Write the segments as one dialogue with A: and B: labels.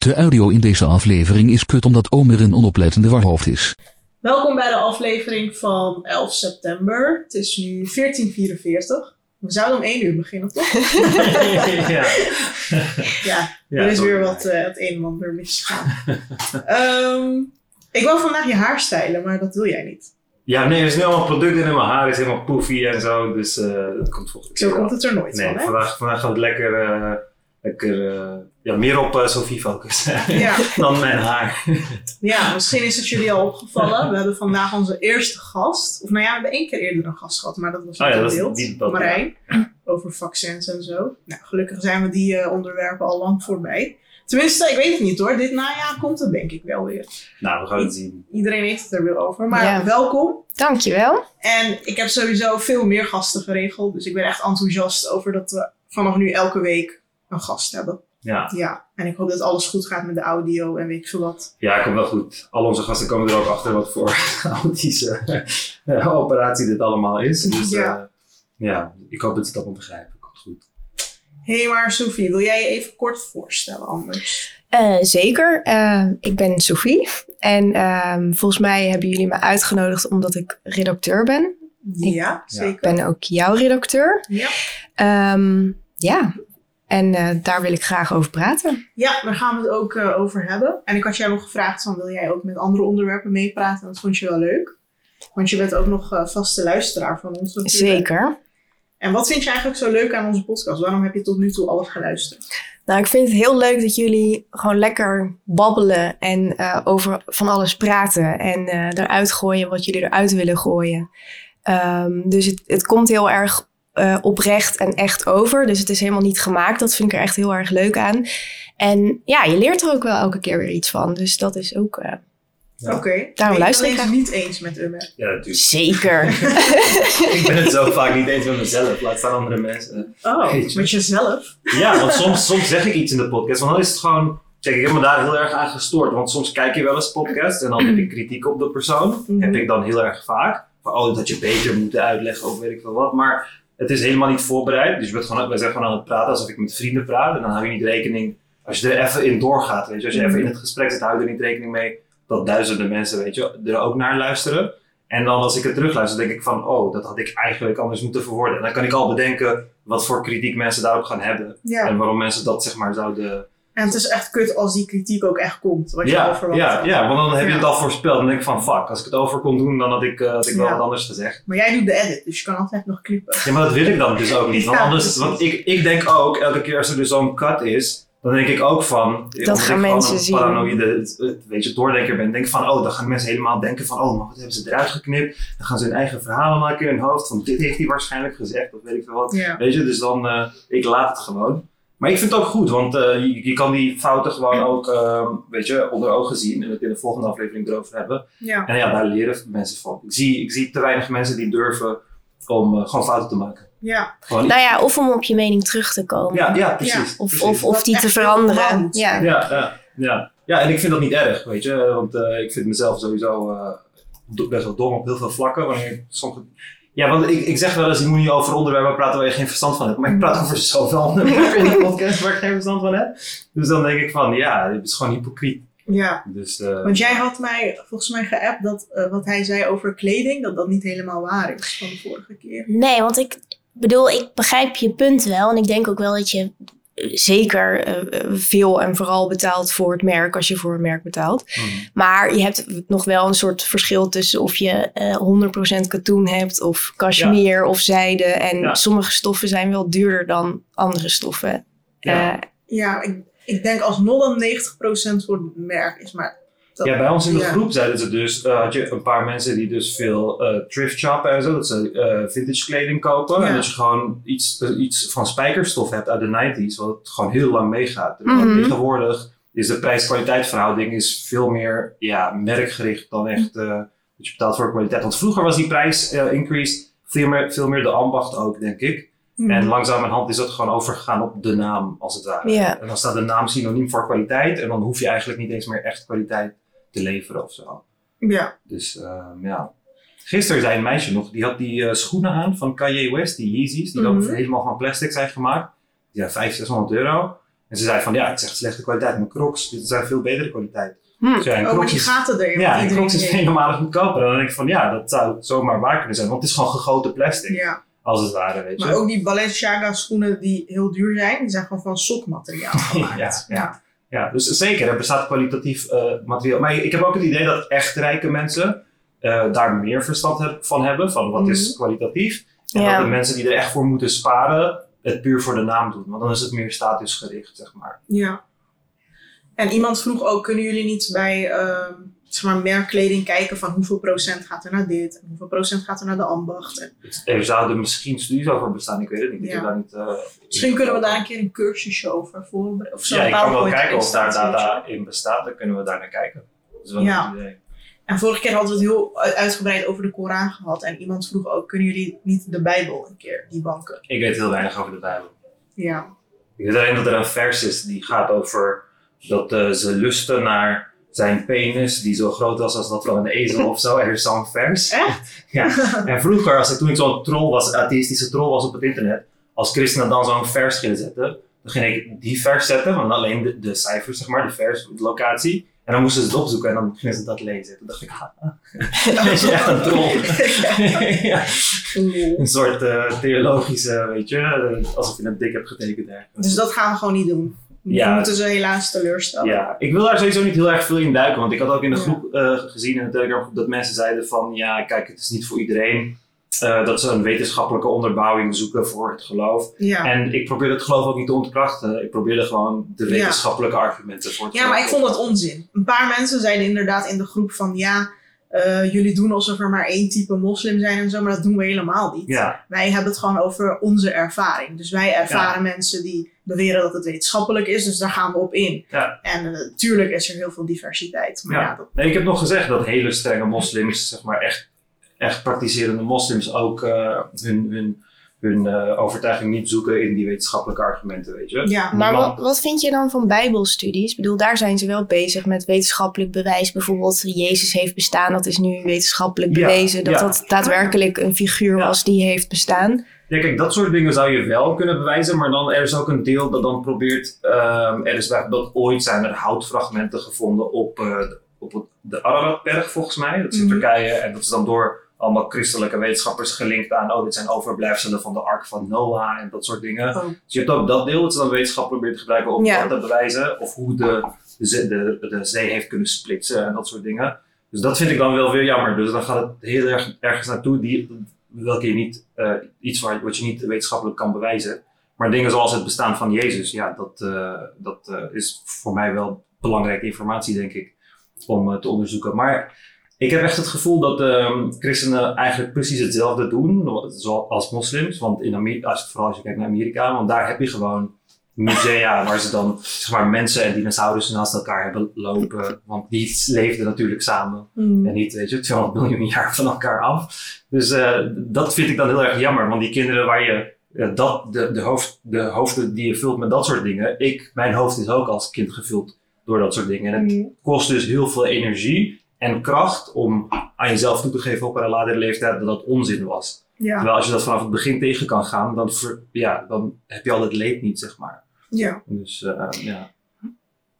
A: De audio in deze aflevering is kut omdat Omer een onoplettende warhoofd is.
B: Welkom bij de aflevering van 11 september. Het is nu 1444. We zouden om 1 uur beginnen, toch?
C: ja.
B: Ja,
C: Ja,
B: er is weer wat eh, het een en ander misgegaan. Ehm, ik wil vandaag je haar stylen, maar dat wil jij niet.
C: ja, nee, er is nu allemaal producten in mijn haar, is helemaal poofy en zo, dus eh, dat komt volgende keer
B: Zo komt het er nooit
C: Nee,
B: van, hè?
C: vandaag, vandaag gaat het lekker, eh, lekker eh, ja, meer op eh, Sophie focussen
B: Ja.
C: dan mijn haar.
B: ja, misschien is het jullie al opgevallen. We hebben vandaag onze eerste gast. Of nou ja, we hebben één keer eerder een gast gehad, maar dat was
C: Oh
B: niet
C: ja,
B: in
C: dat is
B: beeld.
C: niet dat,
B: Marijn. Over vaccins en zo. Nou, gelukkig zijn we die eh, onderwerpen al lang voorbij. Tenminste, ik weet het niet hoor. Dit najaar komt het denk ik wel weer.
C: Nou, we gaan het zien.
B: Iedereen heeft het er weer over. Maar
D: Ja.
B: welkom.
D: Dankjewel.
B: En ik heb sowieso veel meer gasten geregeld. Dus ik ben echt enthousiast over dat we vanaf nu elke week een gast hebben.
C: Ja.
B: Ja, en ik hoop dat alles goed gaat met de audio en weet ik veel wat.
C: ja, komt wel goed. Al onze gasten komen er ook achter wat voor autische eh, operatie dit allemaal is. Dus
B: Ja.
C: ja, ja ik hoop dat ze het allemaal begrijpen. Komt goed.
B: Hé, hey, maar Sophie, wil jij je even kort voorstellen anders?
D: Eh, zeker. Eh, ik ben Sophie. En ehm, volgens mij hebben jullie me uitgenodigd omdat ik redacteur ben.
B: Ja, zeker.
D: Ik ben ook jouw redacteur.
B: Ja.
D: Ehm, ja. En eh, daar wil ik graag over praten.
B: ja, daar gaan we het ook eh, over hebben. En ik had jou nog gevraagd, van, wil jij ook met andere onderwerpen meepraten? Dat vond je wel leuk. Want je bent ook nog eh, vaste luisteraar van ons natuurlijk.
D: Zeker.
B: En wat vind je eigenlijk zo leuk aan onze podcast? Waarom heb je tot nu toe alles geluisterd?
D: Nou, ik vind het heel leuk dat jullie gewoon lekker babbelen en over van alles praten. En eruit gooien wat jullie eruit willen gooien. Ehm, dus het, het komt heel erg eh, oprecht en echt over. Dus het is helemaal niet gemaakt. Dat vind ik er echt heel erg leuk aan. En ja, je leert er ook wel elke keer weer iets van. Dus dat is ook eh,
C: Ja.
B: Oké.
D: Daarom
B: Ben
D: luister ik
B: het niet eens met Umme?
C: Ja, natuurlijk.
D: zeker.
C: ik ben het zo vaak niet eens met mezelf. Laat staan andere mensen.
B: Oh, met jezelf?
C: Ja, want soms, soms zeg ik iets in de podcast, want dan is het gewoon. Zeg, ik heb me daar heel erg aan gestoord. Want soms kijk je wel eens podcast en dan heb ik kritiek op de persoon.
B: Mhm.
C: Heb ik dan heel erg vaak. Van, oh, dat je beter moet uitleggen of weet ik veel wat. Maar het is helemaal niet voorbereid. Dus je bent gewoon, wij zijn gewoon aan het praten alsof ik met vrienden praat. En dan hou je niet rekening, als je er even in doorgaat, weet je. Als je even in het gesprek zit, hou je er niet rekening mee dat duizenden mensen, weet je, er ook naar luisteren. En dan als ik het terugluister, denk ik van, oh, dat had ik eigenlijk anders moeten verwoorden. En dan kan ik al bedenken wat voor kritiek mensen daarop gaan hebben.
B: Ja.
C: En waarom mensen dat zeg maar zouden...
B: En het is echt kut als die kritiek ook echt komt. Wat je al
C: Ja,
B: verwacht
C: ja, ja, want dan heb je het al voorspeld. Dan denk ik van, fuck, als ik het over kon doen, dan had ik, eh, had ik wel
B: Ja.
C: wat anders gezegd.
B: Maar jij doet de edit, dus je kan altijd nog knippen.
C: Ja, maar dat wil ik dan dus ook niet. Want
B: Ja,
C: anders, want ik, ik denk ook, elke keer als er dus zo'n cut is, dan denk ik ook van... ik
D: gaan mensen
C: een
D: zien.
C: paranoïde, weet je, doordenker ben. Denk ik van, oh, dan gaan mensen helemaal denken van, oh, maar wat hebben ze eruit geknipt? Dan gaan ze hun eigen verhalen maken in hun hoofd. Van, dit heeft hij waarschijnlijk gezegd, of weet ik veel wat.
B: Ja.
C: Weet je, dus dan, eh, ik laat het gewoon. Maar ik vind het ook goed, want eh, je, je kan die fouten gewoon ook, eh, weet je, onder ogen zien. En het in de volgende aflevering erover hebben.
B: Ja.
C: En ja, daar leren mensen van. Ik zie, ik zie te weinig mensen die durven om eh, gewoon fouten te maken.
B: Ja.
C: Gewoon
D: nou ja, of om op je mening terug te komen.
C: ja, ja, precies.
D: Of,
C: precies.
D: of, of die te veranderen. Ja.
C: Ja, ja, ja. ja, en ik vind dat niet erg, weet je. Want eh, ik vind mezelf sowieso eh, best wel dom op heel veel vlakken. Wanneer ik sommige... Ja, want ik, ik zeg wel eens, je moet niet over onderwerpen praten waar je geen verstand van hebt. Maar ik praat over zoveel onderwerpen in de podcast waar ik geen verstand van heb. Dus dan denk ik van, ja, dit is gewoon hypocriet.
B: ja.
C: Dus, eh,
B: Want jij had mij volgens mij geappt dat eh, wat hij zei over kleding, dat dat niet helemaal waar is van de vorige keer.
E: Nee, want ik bedoel, ik begrijp je punt wel. En ik denk ook wel dat je
D: Zeker eh, eh, veel en vooral betaalt voor het merk als je voor een merk betaalt.
C: mm.
D: Maar je hebt nog wel een soort verschil tussen of je eh 100% katoen hebt of cashmere of zijde. En
C: Ja.
D: sommige stoffen zijn wel duurder dan andere stoffen.
C: Ja.
D: Eh,
B: Ja, ik, ik denk alsnog dat 90% voor het merk is, maar... Dat,
C: Ja, bij ons in de
B: ja.
C: groep zeiden ze dus, eh, had je een paar mensen die dus veel eh, thrift shoppen en zo, dat ze eh, vintage kleding kopen.
B: Ja.
C: En je gewoon iets, iets van spijkerstof hebt uit de 90s, wat gewoon heel lang meegaat. Dus
D: Mhm.
C: Tegenwoordig is de prijs-kwaliteit verhouding is veel meer ja, merkgericht dan echt eh, dat je betaalt voor kwaliteit. Want vroeger was die prijs eh increase veel meer, veel meer de ambacht ook, denk ik.
B: Mhm.
C: En langzamerhand is dat gewoon overgegaan op de naam, als het ware. En dan staat de naam synoniem voor kwaliteit. En dan hoef je eigenlijk niet eens meer echt kwaliteit te leveren of zo.
B: Ja.
C: Dus ehm, ja. Gisteren zei een meisje nog, die had die eh, schoenen aan van Kanye West, die Yeezys, die
B: Mhm.
C: ook helemaal van plastic zijn gemaakt. Die zijn 500, 600 euro. En ze zei van, ja, het is echt slechte kwaliteit. Maar Crocs, dit zijn veel betere kwaliteit.
F: Hm.
C: Ja, en
B: Oh, maar
C: Crocs
B: die gaten erin.
C: ja, en Crocs is vele malen goedkoper. Dan denk ik van, ja, dat zou zomaar waar kunnen zijn. Want het is gewoon gegoten plastic,
B: Ja,
C: als het ware, weet je.
B: maar ook die Balenciaga schoenen die heel duur zijn, die zijn gewoon van sokmateriaal gemaakt.
C: Ja, ja. Ja, dus zeker, er bestaat kwalitatief eh, materiaal. Maar ik heb ook het idee dat echt rijke mensen eh, daar meer verstand van hebben, van wat is
B: Mhm.
C: kwalitatief. En
F: Ja.
C: dat de mensen die er echt voor moeten sparen, het puur voor de naam doen. Want dan is het meer statusgericht, zeg maar.
B: Ja. En iemand vroeg ook, kunnen jullie niet bij ehm, zeg maar, merkkleding kijken van hoeveel procent gaat er naar dit en hoeveel procent gaat er naar de ambacht.
C: Het- Er zouden misschien studies over bestaan, ik weet het niet. Ik
B: Ja.
C: heb daar niet eh,
B: misschien kunnen we daar een keer een cursusje over voorbereiden. Of zo'n
C: Ja, ik kan wel kijken of daar data in bestaat, dan kunnen we daar naar kijken. Dat is wel
B: Ja.
C: een idee.
B: En vorige keer hadden we het heel uitgebreid over de Koran gehad. En iemand vroeg ook, kunnen jullie niet de Bijbel een keer, die banken?
C: Ik weet heel weinig over de Bijbel.
B: Ja.
C: Ik weet alleen dat er een vers is die gaat over dat eh, ze lusten naar zijn penis die zo groot was als dat van een ezel of zo. Er is zo'n vers.
B: Echt?
C: Ja. En vroeger, als ik, toen ik zo'n troll was, atheïstische troll was op het internet, als christenen dan zo'n vers gingen zetten, dan ging ik die vers zetten, want alleen de, de cijfers, zeg maar, de vers, de locatie. En dan moesten ze het opzoeken en dan gingen ze dat lezen. Toen dacht ik, ah, dat is echt een troll. ja. Een soort eh, theologische, weet je, eh, alsof je een dik hebt getekend.
B: Dus dat gaan we gewoon niet doen.
C: Ja.
B: Moeten ze helaas teleurstellen.
C: Ja, ik wil daar sowieso niet heel erg veel in duiken. Want ik had ook in de
B: Ja.
C: groep eh, gezien, in de Telegram groep, dat mensen zeiden van... Ja, kijk, het is niet voor iedereen eh, dat ze een wetenschappelijke onderbouwing zoeken voor het geloof.
B: Ja.
C: En ik probeer het geloof ook niet te ontkrachten. Ik probeerde gewoon de
B: Ja.
C: wetenschappelijke argumenten voor het
B: Ja, maar ik vond dat onzin. Een paar mensen zeiden inderdaad in de groep van ja, eh, jullie doen alsof er maar één type moslim zijn en zo, maar dat doen we helemaal niet.
C: Ja,
B: Wij hebben het gewoon over onze ervaring. Dus wij ervaren mensen die beweren dat het wetenschappelijk is, dus daar gaan we op in.
C: Ja.
B: En eh, natuurlijk is er heel veel diversiteit. Maar ja,
C: Ja.
B: dat,
C: nee, ik heb nog gezegd dat hele strenge moslims, zeg maar echt, echt praktiserende moslims, ook eh, hun, hun, hun eh, overtuiging niet zoeken in die wetenschappelijke argumenten, weet je.
B: ja.
F: Maar wat, wat vind je dan van bijbelstudies? Ik bedoel, daar zijn ze wel bezig met wetenschappelijk bewijs. Bijvoorbeeld, Jezus heeft bestaan. Dat is nu wetenschappelijk
C: Ja,
F: bewezen. Dat
C: ja.
F: dat daadwerkelijk een figuur
C: Ja.
F: was die heeft bestaan.
C: Ja, kijk, dat soort dingen zou je wel kunnen bewijzen, maar dan er is ook een deel dat dan probeert. ehm, er is bijvoorbeeld ooit zijn er houtfragmenten gevonden op, eh, de- op de Araratberg, volgens mij. Dat is in
B: Mhm.
C: Turkije. En dat is dan door allemaal christelijke wetenschappers gelinkt aan. Oh, dit zijn overblijfselen van de Ark van Noah en dat soort dingen.
B: Oh.
C: Dus je hebt ook dat deel dat ze dan wetenschappen proberen te gebruiken om
F: Ja.
C: te bewijzen. Of hoe de, de, zee- de, de zee heeft kunnen splitsen en dat soort dingen. Dus dat vind ik dan wel weer jammer. Dus dan gaat het heel erg ergens naartoe die, welke je niet, eh, iets waar, wat je niet wetenschappelijk kan bewijzen. Maar dingen zoals het bestaan van Jezus, ja, dat, eh, dat eh, is voor mij wel belangrijke informatie, denk ik, om te onderzoeken. Maar ik heb echt het gevoel dat ehm, christenen eigenlijk precies hetzelfde doen, zoals moslims. Want in Amerika, als, vooral als je kijkt naar Amerika, want daar heb je gewoon musea waar ze dan zeg maar, mensen en dinosaurussen naast elkaar hebben lopen. Want die leefden natuurlijk samen.
B: Hmm.
C: En niet, weet je, 200 miljoen jaar van elkaar af. Dus eh, dat vind ik dan heel erg jammer. Want die kinderen waar je eh, dat, de, de, hoofd, de hoofden die je vult met dat soort dingen. Ik, mijn hoofd is ook als kind gevuld door dat soort dingen. En het
B: Hmm.
C: kost dus heel veel energie en kracht om aan jezelf toe te geven op een latere leeftijd dat dat onzin was.
B: Ja.
C: Terwijl als je dat vanaf het begin tegen kan gaan, dan, ver- ja, dan heb je al het leed niet, zeg maar.
B: ja.
C: Dus eh, ja.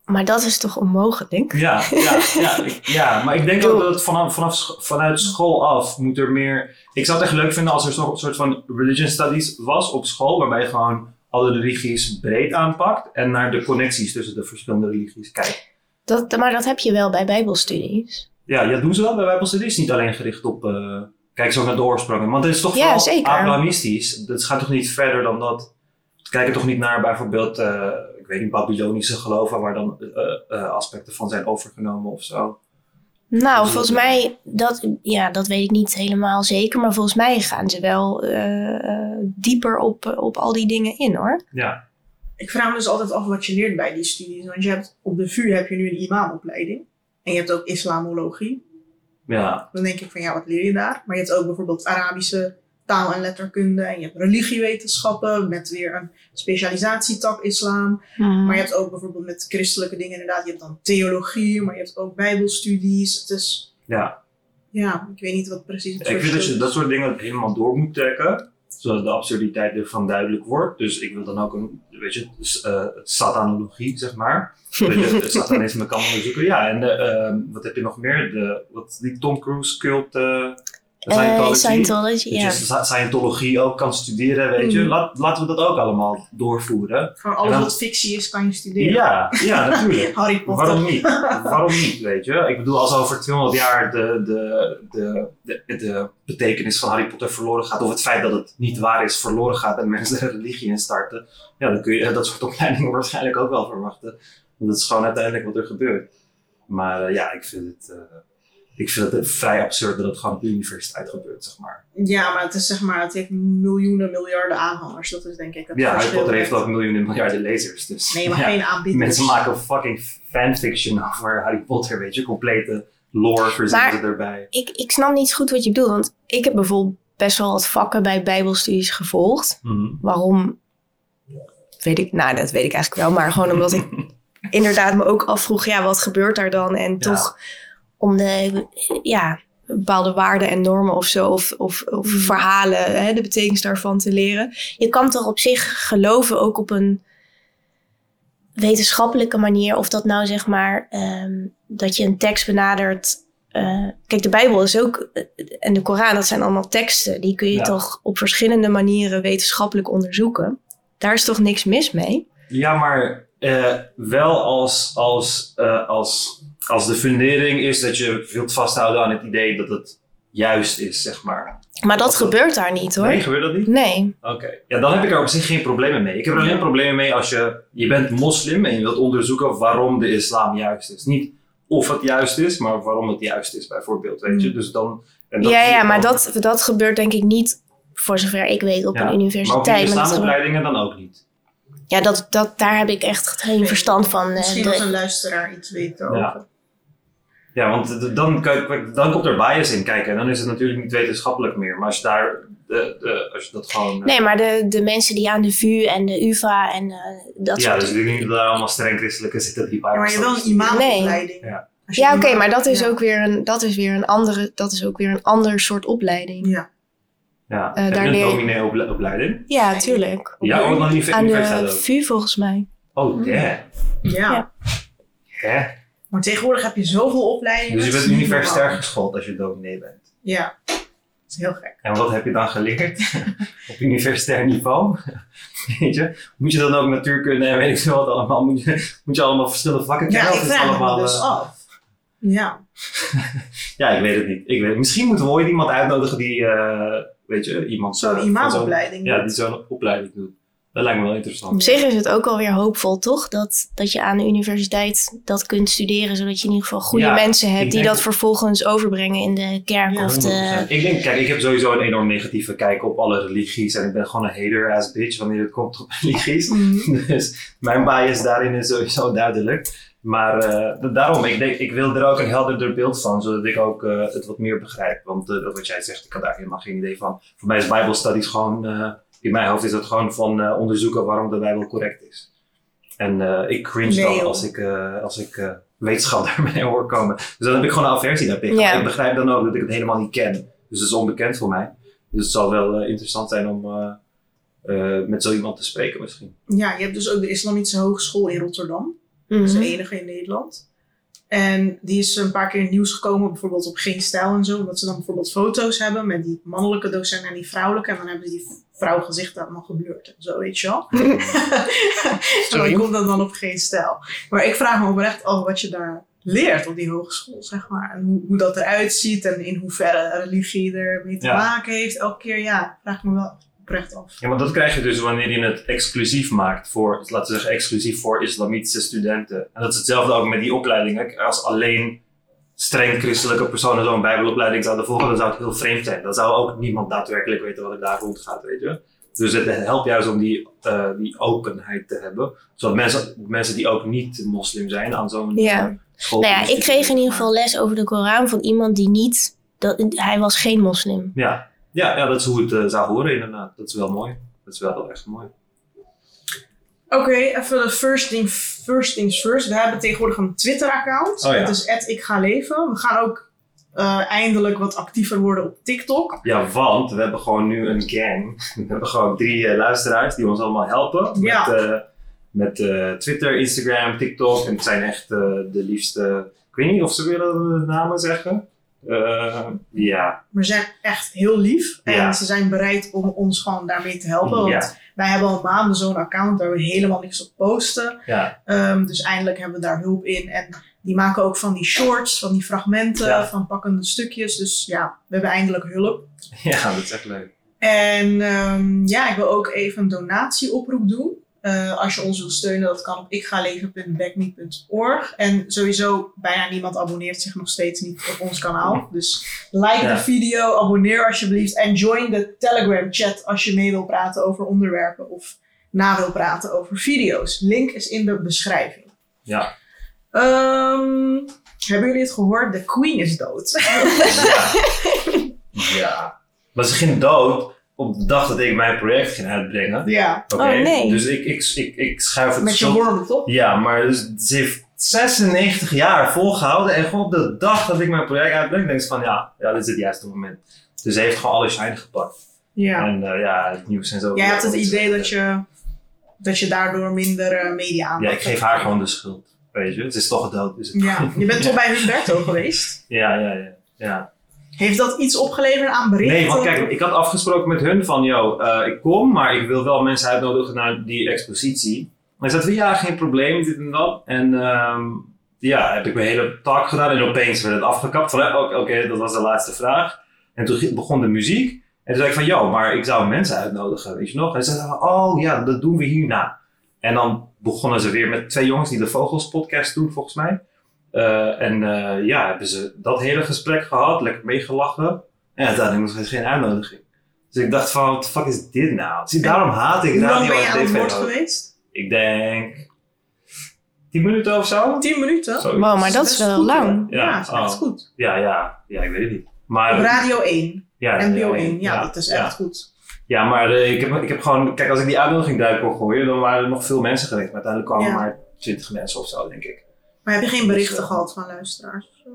F: Maar dat is toch onmogelijk?
C: Ja, ja, ja, ik- ja, maar ik denk ook dat het vanaf, vanaf, vanuit school af moet er meer... Ik zou het echt leuk vinden als er zo'n soort van religion studies was op school, waarbij je gewoon alle religies breed aanpakt en naar de connecties tussen de verschillende religies kijkt.
F: Dat, maar dat heb je wel bij bijbelstudies.
C: Ja, ja doen ze wel bij Bijbelstudies, niet alleen gericht op... eh, kijk zo naar de oorsprongen, want het is toch
F: Ja,
C: vooral
F: zeker.
C: Abrahamistisch. Het gaat toch niet verder dan dat... Kijken toch niet naar bijvoorbeeld, eh, ik weet niet, Babylonische geloven, waar dan eh, aspecten van zijn overgenomen of zo.
D: Nou, volgens
C: dat-
D: mij, dat, ja, dat weet ik niet helemaal zeker. Maar volgens mij gaan ze wel dieper op, op al die dingen in hoor.
C: Ja,
B: Ik vraag me dus altijd af wat je leert bij die studies. Want je hebt op de VU heb je nu een imamopleiding. En je hebt ook islamologie.
C: ja.
B: Dan denk ik van ja, wat leer je daar? Maar je hebt ook bijvoorbeeld Arabische taal- en letterkunde. En je hebt religiewetenschappen met weer een specialisatietak islam. Maar je hebt ook bijvoorbeeld met christelijke dingen inderdaad. Je hebt dan theologie, maar je hebt ook bijbelstudies. Het is,
C: Ja.
B: ja, ik weet niet wat precies het
C: Ik vind dat je dat
B: is.
C: soort dingen helemaal door moet trekken. Zodat de absurditeit ervan duidelijk wordt. Dus ik wil dan ook een, weet je, eh, satanologie, zeg maar. Dat je satanisme kan onderzoeken. Ja, en de, ehm, wat heb je nog meer? De, wat, die Tom Cruise cult, eh
D: Eh,
C: Scientology.
D: Scientology,
C: Dat
D: ja.
C: je Scientologie ook kan studeren, weet je.
F: Mm.
C: Laat, laten we dat ook allemaal doorvoeren.
B: Gewoon alles
C: dan-
B: wat fictie is, kan je studeren.
C: Ja, ja, natuurlijk.
B: Harry Potter.
C: Waarom niet? Waarom niet, weet je? Ik bedoel, als over 200 jaar de, de, de, de, de betekenis van Harry Potter verloren gaat, of het feit dat het niet waar is verloren gaat en mensen er religie in starten, ja, dan kun je dat soort opleidingen waarschijnlijk ook wel verwachten. Want dat is gewoon uiteindelijk wat er gebeurt. Maar eh, ja, ik vind het... eh, ik vind het vrij absurd dat het gewoon op de universiteit gebeurt, zeg maar.
B: Ja, maar het is zeg maar, het heeft miljoenen, miljarden aanhangers. Dat is denk ik het
C: Ja, Harry. Potter heeft ook miljoenen miljarden lezers, dus...
B: Nee, maar
C: ja.
B: geen aanbieders.
C: Mensen maken fucking fanfiction over Harry Potter, weet je. Complete lore verzinnen erbij.
D: Ik, ik snap niet goed wat je bedoelt. Want ik heb bijvoorbeeld best wel wat vakken bij bijbelstudies gevolgd.
C: Mhm.
D: Waarom? Weet ik, nou dat weet ik eigenlijk wel. Maar gewoon omdat ik inderdaad me ook afvroeg, ja, wat gebeurt daar dan? En toch om de, ja, bepaalde waarden en normen of zo, of, of, of verhalen, hè, de betekenis daarvan te leren. Je kan toch op zich geloven, ook op een wetenschappelijke manier, of dat nou zeg maar, ehm, dat je een tekst benadert. eh, kijk, de Bijbel is ook, eh, en de Koran, dat zijn allemaal teksten, die kun je
C: Ja.
D: toch op verschillende manieren wetenschappelijk onderzoeken. Daar is toch niks mis mee?
C: Ja, maar eh, wel als, als, als, als de fundering is dat je wilt vasthouden aan het idee dat het juist is, zeg maar.
D: Maar dat gebeurt daar niet hoor.
C: Nee, gebeurt dat niet?
D: Nee.
C: Oké. Ja, dan heb ik er op zich geen problemen mee. Ik heb er alleen problemen mee als je, je bent moslim en je wilt onderzoeken waarom de islam juist is. Niet of het juist is, maar waarom het juist is, bijvoorbeeld, weet je.
B: Mm.
C: Dus dan... en dat
D: Ja, ja, maar dat, dat gebeurt denk ik niet, voor zover ik weet, op
C: Ja,
D: een
C: op
D: universiteit. Maar gebeurt-
C: islamopleidingen dan ook niet.
D: ja, dat, dat, daar heb ik echt geen verstand van. eh,
B: Misschien als een luisteraar iets weet erover.
C: Ja. Ja, want dan, kan- dan komt er bias in kijken en dan is het natuurlijk niet wetenschappelijk meer. Maar als je daar, de, de, als je dat gewoon... eh,
D: Nee, maar de, de mensen die aan de VU en de UvA en eh, dat
C: ja,
D: soort...
C: dus ik denk niet dat daar allemaal streng christelijke zitten die
B: Ja, maar je hebt wel een imamopleiding.
C: Ja.
D: Ja, oké, maar dat is,
B: ja.
D: ook weer een, dat, is weer een andere, dat is ook weer een ander soort opleiding.
B: Ja.
C: Ja,
D: Eh,
C: heb
D: daar
C: een dominee-opleiding?
D: Ja, tuurlijk.
C: Ja, ook nog niet
D: Aan de. VU volgens mij.
C: Oh, damn.
B: Ja.
D: Ja.
B: Maar tegenwoordig heb je zoveel opleidingen.
C: Dus je bent universitair geschoold als je dominee bent.
B: Ja. Dat is heel gek.
C: En wat heb je dan geleerd op universitair niveau? Weet je? Moet je dan ook natuurkunde en weet ik veel wat allemaal? Moet je, moet je allemaal verschillende vakken kennen?
B: Ja, ik vraag me
C: allemaal,
B: dus
C: eh,
B: af. Ja.
C: Ja, ik weet het niet. Ik weet het. Misschien moeten we ooit iemand uitnodigen die, eh, weet je, iemand...
B: Zo'n
C: eh,
B: imamopleiding.
C: Ja, die zo'n opleiding doet. Dat lijkt me wel interessant.
D: Op zich is het ook alweer hoopvol, toch? Dat, dat je aan de universiteit dat kunt studeren, zodat je in ieder geval goede
C: Ja,
D: mensen hebt die dat vervolgens overbrengen in de kerk
B: Ja,
D: of de...
C: 100%. Ik denk, kijk, ik heb sowieso een enorm negatieve kijk op alle religies. En ik ben gewoon een hater-ass bitch wanneer het komt op religies.
B: Mhm.
C: Dus mijn bias daarin is sowieso duidelijk. Maar eh, da- daarom, ik, denk, ik wil er ook een helderder beeld van, zodat ik ook eh, het wat meer begrijp. Want eh, wat jij zegt, ik had daar helemaal geen idee van. Voor mij is Bible Studies gewoon, in mijn hoofd is dat gewoon van eh, onderzoeken waarom de Bijbel correct is. En eh, ik cringe
B: Nee,
C: dan als ik, eh, als ik eh, wetenschap daarmee hoor komen. Dus dan heb ik gewoon een aversie daartegen.
D: Ja.
C: Ik begrijp dan ook dat ik het helemaal niet ken. Dus het is onbekend voor mij. Dus het zal wel interessant zijn om eh, eh, met zo iemand te spreken misschien.
B: Ja, je hebt dus ook de Islamitische Hogeschool in Rotterdam. Dat is
D: Mhm.
B: de enige in Nederland. En die is een paar keer in het nieuws gekomen, bijvoorbeeld op Geen Stijl en zo. Omdat ze dan bijvoorbeeld foto's hebben met die mannelijke docent en die vrouwelijke. En dan hebben ze die vrouwgezichten allemaal geblurred en zo, weet je wel. zo
D: Sorry.
B: komt dat dan op Geen Stijl. Maar ik vraag me oprecht af wat je daar leert op die hogeschool, zeg maar. En hoe, hoe dat eruit ziet en in hoeverre religie er mee te
C: Ja.
B: maken heeft. Elke keer, ja, vraag me wel oprecht af.
C: Ja, maar dat krijg je dus wanneer je het exclusief maakt voor, laten we zeggen, exclusief voor islamitische studenten. En dat is hetzelfde ook met die opleidingen. Als alleen streng christelijke personen zo'n bijbelopleiding zouden volgen, dan zou het heel vreemd zijn. Dan zou ook niemand daadwerkelijk weten wat er daar rondgaat, weet je. Dus het helpt juist om die, eh, die openheid te hebben. Zodat mensen, mensen die ook niet moslim zijn aan zo'n
D: Ja.
C: eh, school.
D: Nou ja, ik kreeg in ieder geval les over de Koran van iemand die niet... Dat, hij was geen moslim.
C: Ja. Ja, ja, dat is hoe het eh, zou horen inderdaad. Dat is wel mooi. Dat is wel erg mooi.
B: Oké, even de first, thing, first things first. We hebben tegenwoordig een Twitter-account.
C: Oh ja.
B: Dat is ik ga leven. We gaan ook eh, eindelijk wat actiever worden op TikTok.
C: Ja, want we hebben gewoon nu een gang. We hebben gewoon drie eh, luisteraars die ons allemaal helpen.
B: Ja.
C: Met, met Twitter, Instagram, TikTok. En het zijn echt de liefste... Ik weet niet of ze willen de namen zeggen. Eh, ja.
B: Maar ze zijn echt heel lief. En
C: Ja.
B: ze zijn bereid om ons gewoon daarmee te helpen. Want
C: Ja.
B: wij hebben al maanden zo'n account waar we helemaal niks op posten.
C: Ja.
B: Ehm, dus eindelijk hebben we daar hulp in. En die maken ook van die shorts, van die fragmenten, van pakkende stukjes. Dus ja, we hebben eindelijk hulp.
C: ja, dat is echt leuk.
B: En ehm, ja, ik wil ook even een donatieoproep doen. Eh, als je ons wil steunen, dat kan op ikgaleven.backme.org. En sowieso, bijna niemand abonneert zich nog steeds niet op ons kanaal. Dus like
C: Ja.
B: de video, abonneer alsjeblieft. En join de Telegram chat als je mee wil praten over onderwerpen of na wil praten over video's. Link is in de beschrijving.
C: Ja.
B: Ehm, hebben jullie het gehoord? De Queen is dood.
C: Ja. ja. Maar ze ging dood op de dag dat ik mijn project ging uitbrengen.
B: ja,
C: Oké,
D: Oh, nee.
C: Dus ik, ik, ik, ik schuif het
B: met je wormen, toch?
C: Ja, maar dus, ze heeft 96 jaar volgehouden. En gewoon op de dag dat ik mijn project uitbreng, denk ik van ja, ja, dit is het juiste moment. Dus ze heeft gewoon alle shine gepakt.
B: Ja.
C: En eh, ja, het nieuws en zo.
B: Jij hebt het idee dat je, dat je daardoor minder eh, media aan
C: Ja, ik geef haar gewoon de schuld. Weet je, het is toch dood. Dus
B: Ja, je bent toch bij Humberto geweest?
C: Ja, ja, ja. ja.
B: Heeft dat iets opgeleverd aan berichten?
C: Nee, want kijk, ik had afgesproken met hun van, yo, eh, ik kom, maar ik wil wel mensen uitnodigen naar die expositie. Maar ze zeiden ja, geen probleem, dit en dat. En ehm, ja, heb ik mijn hele talk gedaan en opeens werd het afgekapt. Oké, dat was de laatste vraag. En toen begon de muziek. En toen zei ik van, yo, maar ik zou mensen uitnodigen, weet je nog? En ze zeiden, oh ja, dat doen we hierna. En dan begonnen ze weer met twee jongens die de Vogels podcast doen, volgens mij. Eh, en eh, ja, hebben ze dat hele gesprek gehad, lekker meegelachen. En uiteindelijk nog steeds geen uitnodiging. Dus ik dacht van, what the fuck is dit nou? Zie, daarom haat ik
B: Hoe lang
C: radio
B: ben je aan het woord geweest?
C: Ik denk 10 minuten of zo.
B: Tien minuten?
C: Zoiets.
D: Wow, maar dat is wel
B: goed,
D: lang.
B: Ja,
C: Ja,
B: dat is echt
C: oh.
B: goed.
C: Ja, ja, ja, ik weet het niet. Maar,
B: Op Radio 1,
C: ja,
B: NPO
C: ja,
B: 1. Ja, dat is echt
C: ja.
B: goed.
C: Ja, maar eh, ik, heb, ik heb gewoon, kijk, als ik die uitnodiging duik kon gooien, dan waren er nog veel mensen geweest. Maar uiteindelijk kwamen
B: Ja.
C: maar 20 mensen of zo, denk ik.
B: Maar heb je geen berichten
C: eh,
B: gehad van luisteraars? of zo?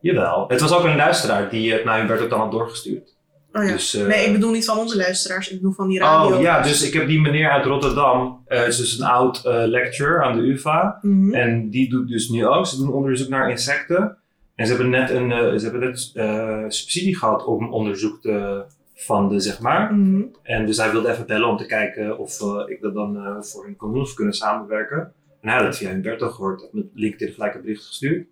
C: Jawel. Het was ook een luisteraar die het naar Hubert ook dan had doorgestuurd.
B: Oh ja.
C: Dus, eh,
B: nee, ik bedoel niet van onze luisteraars, ik bedoel van die radio.
C: Oh ja, dus ik heb die meneer uit Rotterdam, eh is dus een oud eh, lecturer aan de UvA.
B: Mhm.
C: En die doet dus nu ook, ze doen onderzoek naar insecten. En ze hebben net een eh, ze hebben net, eh, subsidie gehad om onderzoek te fanden, zeg maar.
B: Mhm.
C: En dus hij wilde even bellen om te kijken of eh, ik dat dan eh, voor hun kon doen of kunnen samenwerken. En hij had het via Humberto gehoord, had met LinkedIn gelijk een bericht gestuurd.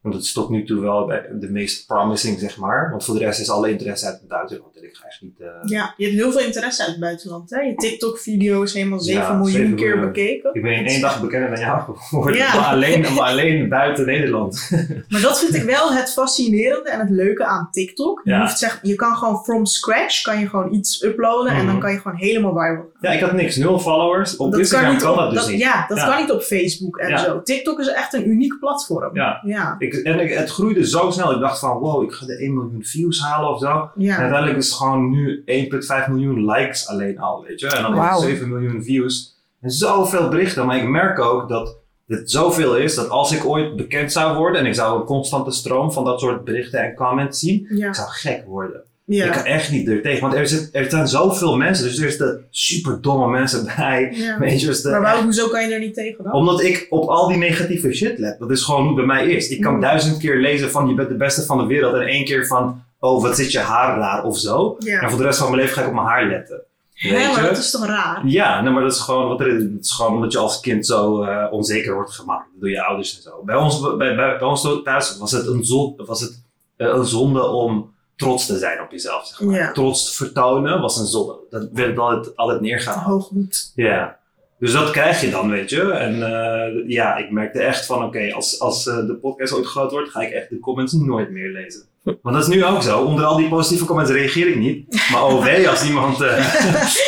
C: Want het is tot nu toe wel de meest promising, zeg maar. Want voor de rest is alle interesse uit het buitenland. En ik ga echt niet... eh,
B: Ja, je hebt heel veel interesse uit het buitenland. Hè? Je TikTok-video's helemaal 7
C: Ja,
B: miljoen
C: 7
B: keer
C: miljoen.
B: bekeken.
C: Ik ben in één dag bekender dan jou geworden.
B: Ja.
C: Maar, alleen, maar alleen buiten Nederland.
B: Maar dat vind ik wel het fascinerende en het leuke aan TikTok. Je,
C: Ja.
B: hoeft zeg, je kan gewoon from scratch kan je gewoon iets uploaden en
C: Mhm.
B: dan kan je gewoon helemaal viral.
C: Ja, ik had niks. Nul followers. Op Instagram kan, dat dus
B: dat-
C: niet.
B: Ja, dat
C: Ja.
B: kan niet op Facebook en
C: Ja.
B: zo. TikTok is echt een uniek platform.
C: Ja.
B: Ja.
C: Ik, en ik, het groeide zo snel. Ik dacht van, wow, ik ga de 1 miljoen views halen of zo.
B: ja.
C: En uiteindelijk is het gewoon nu 1,5 miljoen likes alleen al, weet je. En dan
D: Wauw.
C: 7 miljoen views. En zoveel berichten. Maar ik merk ook dat het zoveel is dat als ik ooit bekend zou worden en ik zou een constante stroom van dat soort berichten en comments zien, ik zou gek worden.
B: Ja.
C: Ik kan echt niet er tegen. Want er, zit, er zijn zoveel mensen. Dus er zitten super domme mensen bij.
B: Ja.
C: Weet je, dus de-
B: Maar waarom, hoezo kan je er niet tegen dan?
C: omdat ik op al die negatieve shit let. Dat is gewoon hoe het bij mij is. Ik kan duizend keer lezen van je bent de beste van de wereld. En één keer van, oh wat zit je haar raar of zo. En
B: Ja.
C: voor de rest van mijn leven ga ik op mijn haar letten. Weet
B: maar dat is toch raar?
C: Ja, nee, maar dat is gewoon wat er is. Het is gewoon omdat je als kind zo eh, onzeker wordt gemaakt door je ouders en zo. Bij ons, bij, bij, bij ons thuis was het, een, zon, was het eh, een zonde om trots te zijn op jezelf. Zeg maar.
B: Ja.
C: Trots te vertonen was een zonde. Dat werd altijd, altijd neergehaald.
B: Hoogmoed.
C: Ja. Dus dat krijg je dan, weet je. En eh, ja, ik merkte echt van, oké, als, als eh, de podcast ooit groot wordt, ga ik echt de comments nooit meer lezen. Want dat is nu ook zo. Onder al die positieve comments reageer ik niet. Maar oh wee, als iemand eh,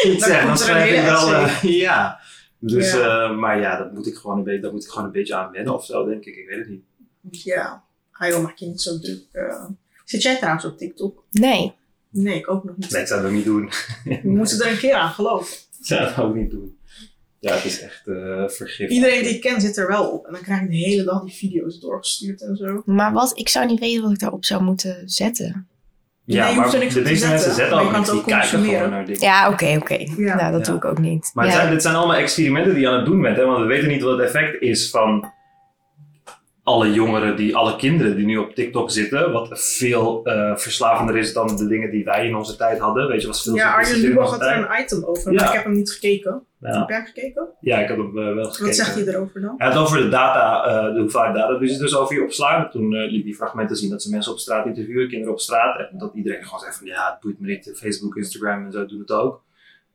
C: iets zegt, dan schrijf ik wel... ja. Dus,
B: Ja.
C: maar ja, dat moet ik gewoon een beetje, dat moet ik gewoon een beetje aan wennen of zo, denk ik. Ik weet het niet.
B: Ja. Ah joh, maak je niet zo druk. Eh. Zit jij trouwens op TikTok?
D: Nee.
B: Nee, ik ook nog niet.
C: Nee, ik zou dat ook niet doen.
B: We moeten er een keer aan geloven.
C: Ik zou dat ook niet doen. Ja, het is echt uh, vergif.
B: Iedereen die ik ken zit er wel op. En dan krijg ik de hele dag die video's doorgestuurd en zo.
D: Maar wat, ik zou niet weten wat ik daarop zou moeten zetten.
C: Ja,
B: Nee, je
C: maar de meeste mensen
B: zetten, kan
C: niks. Die
B: ook
C: kijken gewoon naar dingen.
D: Ja, oké, oké.
B: Ja.
D: Nou, dat
C: Ja.
D: doe ik ook niet.
C: Maar
D: ja.
C: het zijn, dit zijn allemaal experimenten die je aan het doen bent. Hè? Want we weten niet wat het effect is van alle jongeren, die, alle kinderen die nu op TikTok zitten. Wat veel eh, verslavender is dan de dingen die wij in onze tijd hadden. Weet je, was veel
B: Ja, Arjen Lubach had er een item over,
C: Ja.
B: maar ik heb hem niet gekeken.
C: Ja.
B: Heb jij hem gekeken?
C: ja, ik heb hem eh, wel gekeken.
B: Wat zegt hij erover dan?
C: Hij had over de data, eh, de hoeveelheid data die ze dus over je opslaan. Toen liet die fragmenten zien dat ze mensen op straat interviewen, kinderen op straat. En dat iedereen gewoon zegt van ja, het boeit me niet. Facebook, Instagram en zo doen het ook.